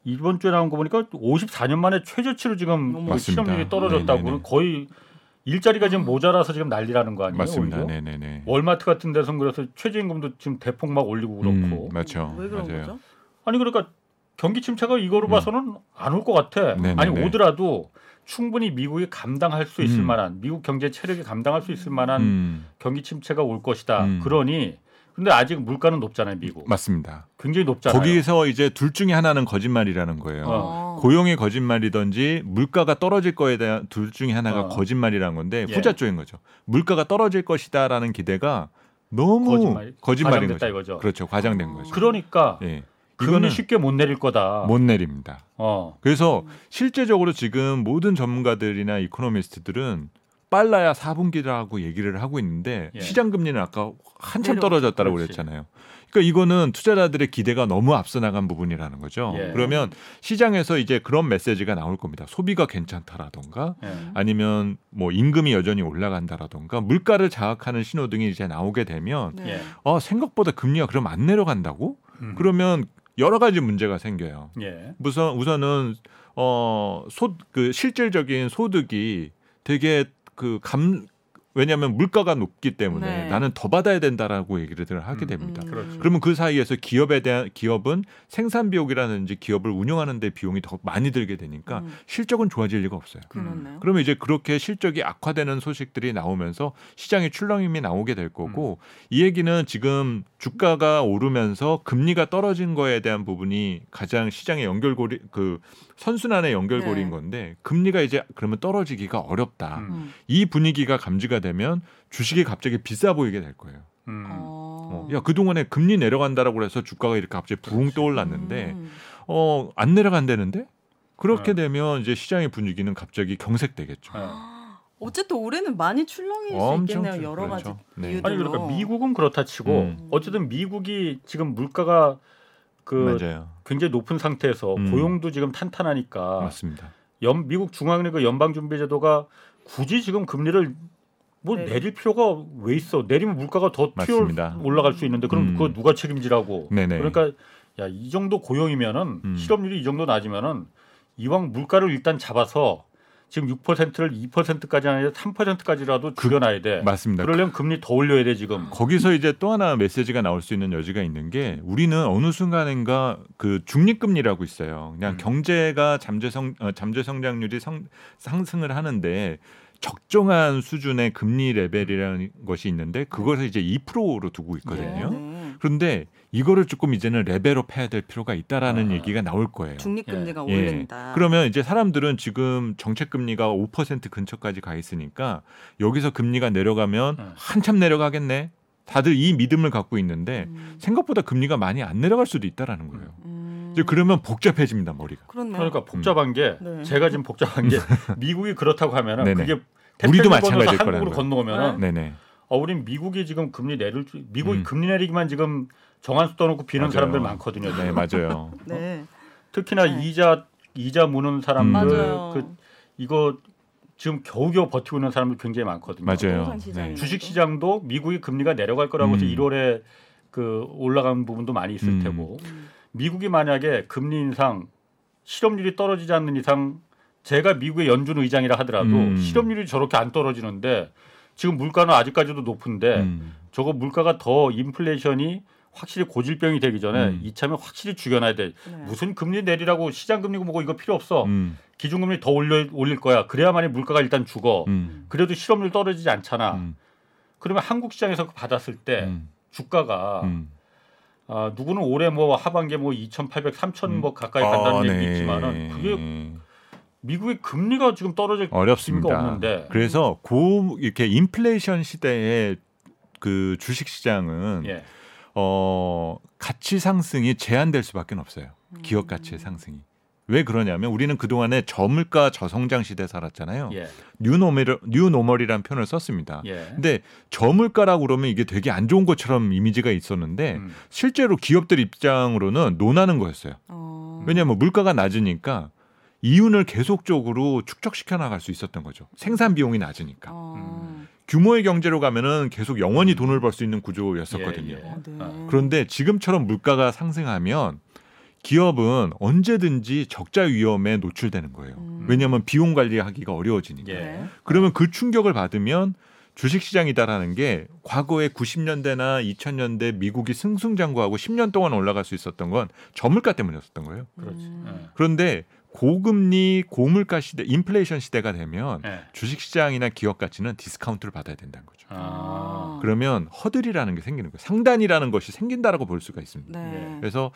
이번 주에 나온 거 보니까 54년 만에 최저치로 지금. 실업률이 떨어졌다고 네네네. 거의 일자리가 지금 모자라서 지금 난리라는 거 아니에요? 맞습니다. 오히려? 네네네. 월마트 같은 데서는 그래서 최저임금도 지금 대폭 막 올리고 그렇고 음, 맞죠. 왜 그런 맞아요. 거죠? 아니 그러니까 경기 침체가 이거로 음. 봐서는 안 올 것 같아. 네네네. 아니 오더라도 충분히 미국이 감당할 수 있을 음. 만한 미국 경제 체력이 감당할 수 있을 만한 음, 경기 침체가 올 것이다. 음. 그러니 근데 아직 물가는 높잖아요, 미국. 맞습니다. 굉장히 높잖아요. 거기서 이제 둘 중에 하나는 거짓말이라는 거예요. 어. 고용의 거짓말이든지 물가가 떨어질 거에 대한 둘 중에 하나가 어. 거짓말이라는 건데 예. 후자 쪽인 거죠. 물가가 떨어질 것이다라는 기대가 너무 거짓말, 과장됐다 거죠. 이거죠. 그렇죠. 과장된 거죠. 그러니까 예. 이거는 쉽게 못 내릴 거다. 못 내립니다. 어. 그래서 실제적으로 지금 모든 전문가들이나 이코노미스트들은 빨라야 4분기라고 얘기를 하고 있는데 예. 시장 금리는 아까 한참. 떨어졌다고. 그랬잖아요. 그러니까 이거는 투자자들의 기대가 너무 앞서 나간 부분이라는 거죠. 예. 그러면 시장에서 이제 그런 메시지가 나올 겁니다. 소비가 괜찮다라던가 예. 아니면 뭐 임금이 여전히 올라간다라던가 물가를 자극하는 신호 등이 이제 나오게 되면 네. 예. 어, 생각보다 금리가 그럼 안 내려간다고? 음. 그러면 여러 가지 문제가 생겨요. 예. 우선 우선은 어 소 그 실질적인 소득이 되게 그 감 왜냐하면 물가가 높기 때문에 네. 나는 더 받아야 된다라고 얘기를 하게 음, 됩니다. 그렇죠. 그러면 그 사이에서 기업에 대한 기업은 생산 비용이라든지 기업을 운영하는데 비용이 더 많이 들게 되니까 음. 실적은 좋아질 리가 없어요. 그렇네요. 그러면 이제 그렇게 실적이 악화되는 소식들이 나오면서 시장에 출렁임이 나오게 될 거고 이 얘기는 지금 주가가 오르면서 금리가 떨어진 거에 대한 부분이 가장 시장의 연결고리 그 선순환의 연결고리인 네. 건데 금리가 이제 그러면 떨어지기가 어렵다. 음. 음. 이 분위기가 감지가 되면 주식이 갑자기 비싸 보이게 될 거예요. 음. 어. 어, 야 그동안에 금리 내려간다라고 해서 주가가 이렇게 갑자기 부흥 그렇지. 떠올랐는데 음. 어안 내려간다는데 그렇게 네. 되면 이제 시장의 분위기는 갑자기 경색되겠죠. 예. 어쨌든 올해는 많이 출렁일 수 있겠네요. 출- 여러 가지 그렇죠. 네. 이유들로. 아니 그러니까 미국은 그렇다 치고 음. 어쨌든 미국이 지금 물가가 그 맞아요. 굉장히 높은 상태에서 음. 고용도 지금 탄탄하니까 맞습니다. 연, 미국 중앙은행 연방준비제도가 굳이 지금 금리를 뭐 네. 내릴 필요가 왜 있어? 내리면 물가가 더 튀어. 올라갈 수 있는데 그럼 음. 그거 누가 책임지라고? 네네. 그러니까 야 이 정도 고용이면은 음. 실업률이 이 정도 낮으면은 이왕 물가를 일단 잡아서 지금 6%를 2%까지 아니라 3%까지라도 줄여놔야 돼. 맞습니다. 그러려면 금리 더 올려야 돼 지금. 거기서 이제 또 하나 메시지가 나올 수 있는 여지가 있는 게 우리는 어느 순간인가 그 중립금리라고 있어요. 그냥 음. 경제가 잠재 성 어, 잠재 성장률이 성, 상승을 하는데 적정한 수준의 금리 레벨이라는 것이 있는데 그것을 이제 2%로 두고 있거든요. 네. 그런데 이거를 조금 이제는 레벨업 해야 될 필요가 있다라는 아. 얘기가 나올 거예요. 중립금리가 예. 오른다. 그러면 이제 사람들은 지금 정책 금리가 5% 근처까지 가 있으니까 여기서 금리가 내려가면 음. 한참 내려가겠네. 다들 이 믿음을 갖고 있는데 음. 생각보다 금리가 많이 안 내려갈 수도 있다라는 거예요. 음. 이제 그러면 복잡해집니다 머리가. 그렇네요. 그러니까 복잡한 게 네. 제가 지금 복잡한 게 미국이 그렇다고 하면은 네네. 그게 우리도 마찬가지일 거라는 한국으로 거예요. 건너오면은 네네. 어, 우린 미국이 지금 금리 내릴 줄 미국이 음. 금리 내리기만 지금 정한수 떠놓고 비는 맞아요. 사람들 많거든요. 네 맞아요. 네. 특히나 네. 이자 이자 무는 사람들 맞아요. 그 이거 지금 겨우겨우 버티고 있는 사람들 굉장히 많거든요. 맞아요. 네. 주식 시장도 미국이 금리가 내려갈 거라고 해서 음. 1월에 그 올라간 부분도 많이 있을 음. 테고 음. 미국이 만약에 금리 인상 실업률이 떨어지지 않는 이상 제가 미국의 연준 의장이라 하더라도 음. 실업률이 저렇게 안 떨어지는데 지금 물가는 아직까지도 높은데 음. 저거 물가가 더 인플레이션이 확실히 고질병이 되기 전에 음. 이참에 확실히 죽여놔야 돼. 네. 무슨 금리 내리라고 시장 금리고 뭐고 이거 필요 없어. 음. 기준금리 더 올려 올릴 거야. 그래야만이 물가가 일단 죽어. 음. 그래도 실업률 떨어지지 않잖아. 음. 그러면 한국 시장에서 받았을 때 음. 주가가 음. 아, 누구는 올해 뭐 하반기에 뭐 2,800, 3,000뭐 가까이 간다는 아, 얘기 네. 있지만은 그게 미국의 금리가 지금 떨어질 어렵습니다. 없는데. 그래서 고 이렇게 인플레이션 시대에 그 주식 시장은 예. 어 가치 상승이 제한될 수밖에 없어요. 기업 가치의 상승이. 왜 그러냐면 우리는 그동안에 저물가 저성장 시대 에 살았잖아요. 예. 뉴노멀 뉴노멀이라는 표현을 썼습니다. 예. 근데 저물가라고 그러면 이게 되게 안 좋은 것처럼 이미지가 있었는데 음. 실제로 기업들 입장으로는 노나는 거였어요. 어. 왜냐하면 물가가 낮으니까 이윤을 계속적으로 축적시켜 나갈 수 있었던 거죠. 생산 비용이 낮으니까. 어. 규모의 경제로 가면은 계속 영원히 돈을 벌 수 있는 구조였었거든요. 예, 예. 어, 네. 아. 그런데 지금처럼 물가가 상승하면 기업은 언제든지 적자 위험에 노출되는 거예요. 음. 왜냐하면 비용 관리하기가 어려워지니까. 예. 네. 그러면 그 충격을 받으면 주식 시장이다라는 게 과거에 90년대나 2000년대 미국이 승승장구하고 10년 동안 올라갈 수 있었던 건 저물가 때문이었던 거예요. 음. 그런데 고금리 고물가 시대, 인플레이션 시대가 되면 예. 예. 주식 시장이나 기업 가치는 디스카운트를 받아야 된다는 거죠. 아. 그러면 허들이라는 게 생기는 거예요. 상단이라는 것이 생긴다라고 볼 수가 있습니다. 네. 그래서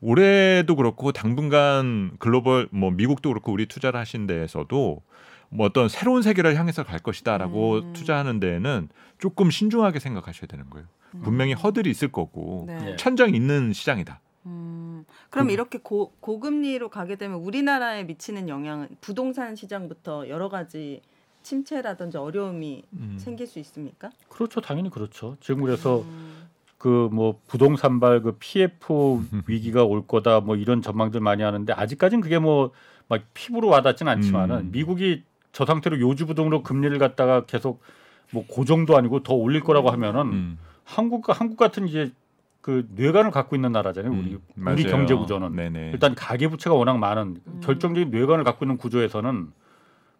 올해도 그렇고 당분간 글로벌 뭐 미국도 그렇고 우리 투자를 하신 데에서도 뭐 어떤 새로운 세계를 향해서 갈 것이다라고 음. 투자하는 데에는 조금 신중하게 생각하셔야 되는 거예요. 분명히 허들이 있을 거고 네. 예. 천장이 있는 시장이다. 음, 그럼 그- 이렇게 고, 고금리로 가게 되면 우리나라에 미치는 영향은 부동산 시장부터 여러 가지 침체라든지 어려움이 음. 생길 수 있습니까? 그렇죠. 당연히 그렇죠. 지금 그래서 음, 그뭐 부동산발 그 PF 위기가 올 거다 뭐 이런 전망들 많이 하는데 아직까지는 그게 뭐 막 피부로 와닿지는 않지만은 음. 미국이 저 상태로 요주부동으로 금리를 갖다가 계속 뭐 고정도 아니고 더 올릴 거라고 하면은 음. 한국 한국 같은 이제 그 뇌관을 갖고 있는 나라잖아요. 우리 음, 우리 맞아요. 경제 구조는 네네. 일단 가계 부채가 워낙 많은 음. 결정적인 뇌관을 갖고 있는 구조에서는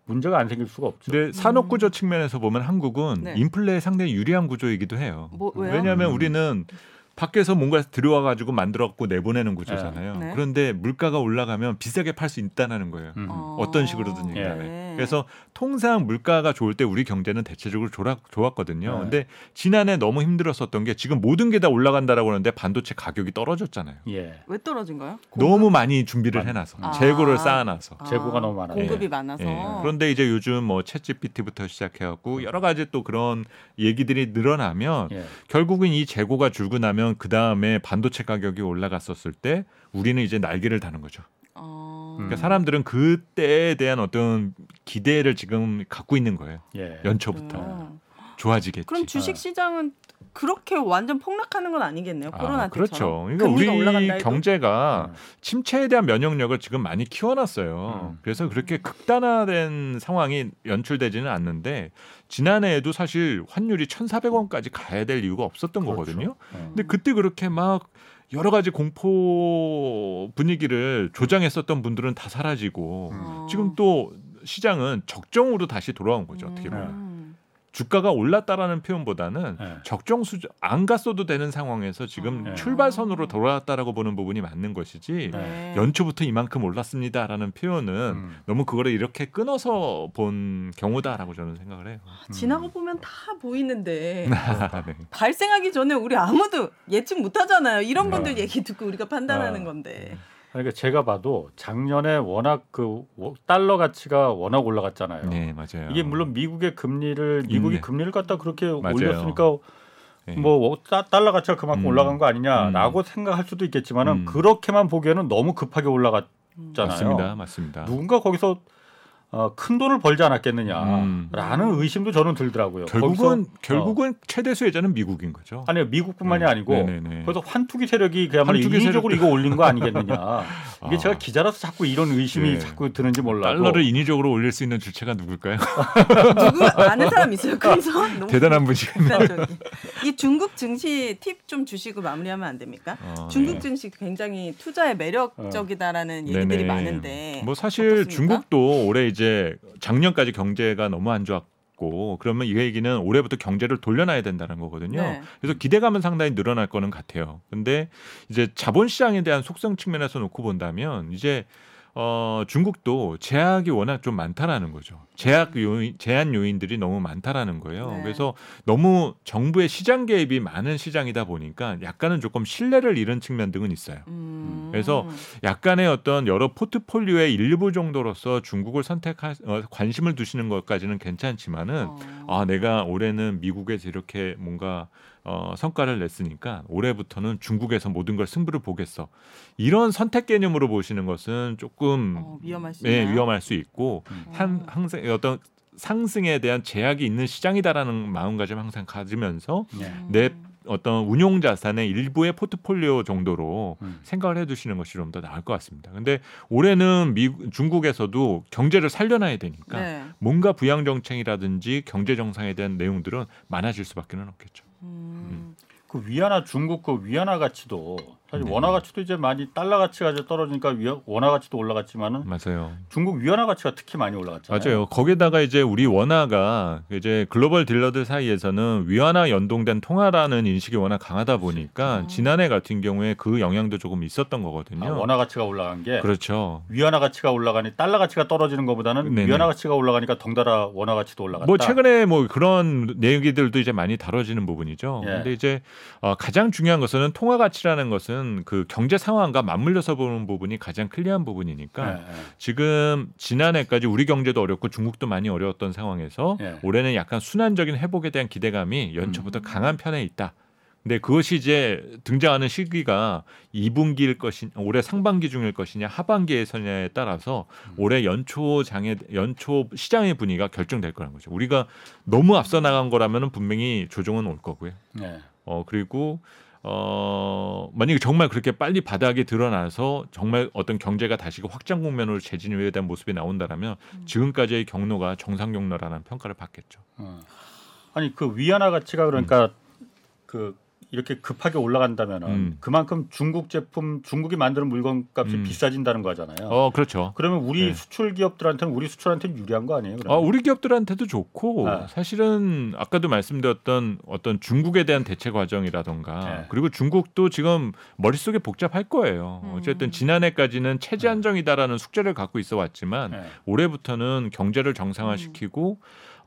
문제가 안 생길 수가 없죠. 근데 산업 구조 측면에서 보면 한국은 네. 인플레에 상당히 유리한 구조이기도 해요. 뭐? 왜냐하면 음. 우리는 밖에서 뭔가 들여와 가지고 만들었고 내보내는 구조잖아요. 네. 그런데 물가가 올라가면 비싸게 팔 수 있다는 거예요. 음. 어. 어떤 식으로든 예. 간에. 그래서 통상 물가가 좋을 때 우리 경제는 대체적으로 좋아, 좋았거든요. 네. 근데 지난해 너무 힘들었었던 게 지금 모든 게 다 올라간다라고 하는데 반도체 가격이 떨어졌잖아요. 예. 왜 떨어진가요? 너무 많이 준비를. 해놔서 아. 재고를 쌓아놔서. 아, 재고가 너무 많아요. 공급이 예. 많아서. 예. 그런데 이제 요즘 뭐 챗GPT부터 시작해갖고 여러 가지 또 그런 얘기들이 늘어나면 예. 결국은 이 재고가 줄고 나면 그 다음에 반도체 가격이 올라갔었을 때 우리는 이제 날개를 다는 거죠. 어. 그러니까 사람들은 그때에 대한 어떤 기대를 지금 갖고 있는 거예요. 예. 연초부터 어. 좋아지겠지. 그럼 주식 시장은 그렇게 완전 폭락하는 건 아니겠네요. 코로나 아. 그렇죠. 그러니까 우리. 경제가 음. 침체에 대한 면역력을 지금 많이 키워놨어요. 음. 그래서 그렇게 극단화된 상황이 연출되지는 않는데 지난해에도 사실 환율이 1,400원까지 가야 될 이유가 없었던 그렇죠. 거거든요. 어. 근데 그때 그렇게 막 여러 가지 공포 분위기를 조장했었던 분들은 다 사라지고 어. 지금 또 시장은 적정으로 다시 돌아온 거죠. 어떻게 보면 음. 주가가 올랐다라는 표현보다는 예. 적정 수준 안 갔어도 되는 상황에서 지금 네. 출발선으로 돌아왔다라고 보는 부분이 맞는 것이지 네. 연초부터 이만큼 올랐습니다라는 표현은 음. 너무 그거를 이렇게 끊어서 본 경우다라고 저는 생각을 해요. 지나고 보면 다 보이는데 네. 발생하기 전에 우리 아무도 예측 못하잖아요. 이런 네. 분들 얘기 듣고 우리가 판단하는 아. 건데. 그러니까 제가 봐도 작년에 워낙 그 워- 달러 가치가 워낙 올라갔잖아요. 네, 맞아요. 이게 물론 미국의 금리를 미국이 네. 금리를 갖다 그렇게 맞아요. 올렸으니까 네. 뭐 달러 가치가 그만큼 음. 올라간 거 아니냐라고 생각할 수도 있겠지만은 음. 그렇게만 보기에는 너무 급하게 올라갔잖아요. 맞습니다, 맞습니다. 누군가 거기서 어, 큰 돈을 벌지 않았겠느냐라는 음. 의심도 저는 들더라고요. 결국은 거기서, 결국은 최대 수혜자는 미국인 거죠. 어, 아니요 미국뿐만이 네. 아니고 네네네. 거기서 환투기 세력이 그야말로 환투기 인위적으로 세력도- 이거 올린 거 아니겠느냐. 이게 아. 제가 기자라서 자꾸 이런 의심이 네. 자꾸 드는지 몰라도 달러를 인위적으로 올릴 수 있는 주체가 누굴까요? 누구 아는 사람 있어요? 그래서 너무 대단한 분이시군요. 극단적인. 이 중국 증시 팁 좀 주시고 마무리하면 안 됩니까? 어, 중국 네. 증시 굉장히 투자에 매력적이다라는 얘기들이 네네. 많은데 뭐 사실 어떻습니까? 중국도 올해 이제 작년까지 경제가 너무 안 좋았고 그러면 이 얘기는 올해부터 경제를 돌려놔야 된다는 거거든요. 네. 그래서 기대감은 상당히 늘어날 거는 같아요. 근데 이제 자본 시장에 대한 속성 측면에서 놓고 본다면 이제 어, 중국도 제약이 워낙 좀 많다라는 거죠. 제약 요인, 제한 요인들이 너무 많다라는 거예요. 네. 그래서 너무 정부의 시장 개입이 많은 시장이다 보니까 약간은 조금 신뢰를 잃은 측면 등은 있어요. 음. 그래서 약간의 어떤 여러 포트폴리오의 일부 정도로서 중국을 선택할 어, 관심을 두시는 것까지는 괜찮지만은 어. 아 내가 올해는 미국에서 이렇게 뭔가 어, 성과를 냈으니까 올해부터는 중국에서 모든 걸 승부를 보겠어 이런 선택 개념으로 보시는 것은 조금 어, 위험할 수 네, 있나요? 위험할 수 있고 음. 한 항상 어떤 상승에 대한 제약이 있는 시장이다라는 마음가짐 항상 가지면서 네. 음. 내 어떤 운용 자산의 일부의 포트폴리오 정도로 음. 생각을 해두시는 것이 좀 더 나을 것 같습니다. 근데 올해는 미, 중국에서도 경제를 살려놔야 되니까 네. 뭔가 부양 정책이라든지 경제 정상에 대한 내용들은 많아질 수밖에는 없겠죠. 음. 그 위안화 중국 그 위안화 가치도 사실 네. 원화 가치도 이제 많이 달러 가치가 이제 떨어지니까 위, 원화 가치도 올라갔지만은 맞아요. 중국 위안화 가치가 특히 많이 올라갔잖아요. 맞아요. 거기다가 이제 우리 원화가 이제 글로벌 딜러들 사이에서는 위안화 연동된 통화라는 인식이 워낙 강하다 보니까 음. 지난해 같은 경우에 그 영향도 조금 있었던 거거든요. 아, 원화 가치가 올라간 게 그렇죠. 위안화 가치가 올라가니 달러 가치가 떨어지는 것보다는 네네. 위안화 가치가 올라가니까 덩달아 원화 가치도 올라갔다. 뭐 최근에 뭐 그런 얘기들도 이제 많이 다뤄지는 부분이죠. 예. 근데 이제 어, 가장 중요한 것은 통화 가치라는 것은 그 경제 상황과 맞물려서 보는 부분이 가장 클리어한 부분이니까 예, 예. 지금 지난해까지 우리 경제도 어렵고 중국도 많이 어려웠던 상황에서 예. 올해는 약간 순환적인 회복에 대한 기대감이 연초부터 음. 강한 편에 있다. 근데 그것이 이제 등장하는 시기가 2분기일 것이 올해 상반기 중일 것이냐 하반기에서냐에 따라서 음. 올해 연초 장에 연초 시장의 분위기가 결정될 거라는 거죠. 우리가 너무 앞서 나간 거라면은 분명히 조정은 올 거고요. 예. 어 그리고 어 만약에 정말 그렇게 빨리 바닥이 드러나서 정말 어떤 경제가 다시 확장 국면으로 재진입에 대한 모습이 나온다라면 음. 지금까지의 경로가 정상 경로라는 평가를 받겠죠. 어. 아니 그 위안화 가치가 그러니까 그 이렇게 급하게 올라간다면은 음. 그만큼 중국 제품 중국이 만드는 물건 값이 음. 비싸진다는 거잖아요. 어 그렇죠. 그러면 우리 네. 수출 기업들한테는 우리 수출한테는 유리한 거 아니에요? 어, 그러면? 우리 기업들한테도 좋고 네. 사실은 아까도 말씀드렸던 어떤 중국에 대한 대체 과정이라던가 네. 그리고 중국도 지금 머릿속에 복잡할 거예요. 음. 어쨌든 지난해까지는 체제 네. 안정이다라는 숙제를 갖고 있어 왔지만 예. 올해부터는 경제를 정상화시키고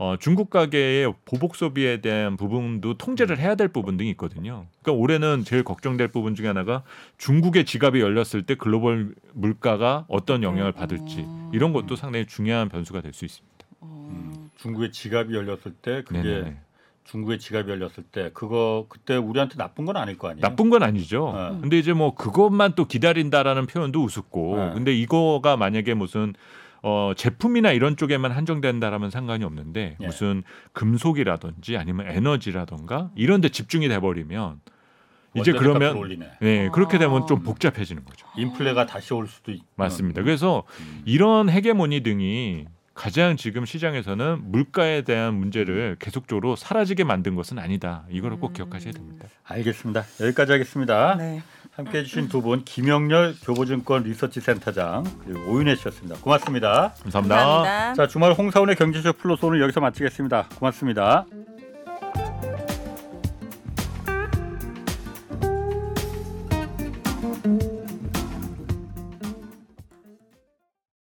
어, 중국 가계의 보복 소비에 대한 부분도 통제를 해야 될 부분 등이 있거든요. 그러니까 올해는 제일 걱정될 부분 중에 하나가 중국의 지갑이 열렸을 때 글로벌 물가가 어떤 영향을 받을지 음. 이런 것도 상당히 중요한 변수가 될 수 있습니다. 어. 음. 중국의 지갑이 열렸을 때 그게 네네. 중국의 지갑이 열렸을 때 그거 그때 우리한테 나쁜 건 아닐 거 아니에요? 나쁜 건 아니죠. 어. 근데 이제 뭐 그것만 또 기다린다라는 표현도 우습고. 네. 근데 이거가 만약에 무슨 어 제품이나 이런 쪽에만 한정된다라면 상관이 없는데 예. 무슨 금속이라든지 아니면 에너지라던가 이런 데 집중이 돼 버리면 이제 그러면 올리네. 네, 그렇게 되면 아. 좀 복잡해지는 거죠. 인플레가 다시 올 수도 있. 맞습니다. 음. 그래서 음. 이런 헤게모니 등이 가장 지금 시장에서는 물가에 대한 문제를 계속적으로 사라지게 만든 것은 아니다. 이거를 꼭 음. 기억하셔야 됩니다. 알겠습니다. 여기까지 하겠습니다. 네. 함께 해주신 두 분 김영렬 교보증권 리서치 센터장 그리고 오윤혜 씨였습니다. 고맙습니다. 감사합니다. 감사합니다. 자 주말 홍사원의 경제쇼 플러스 오늘 여기서 마치겠습니다. 고맙습니다.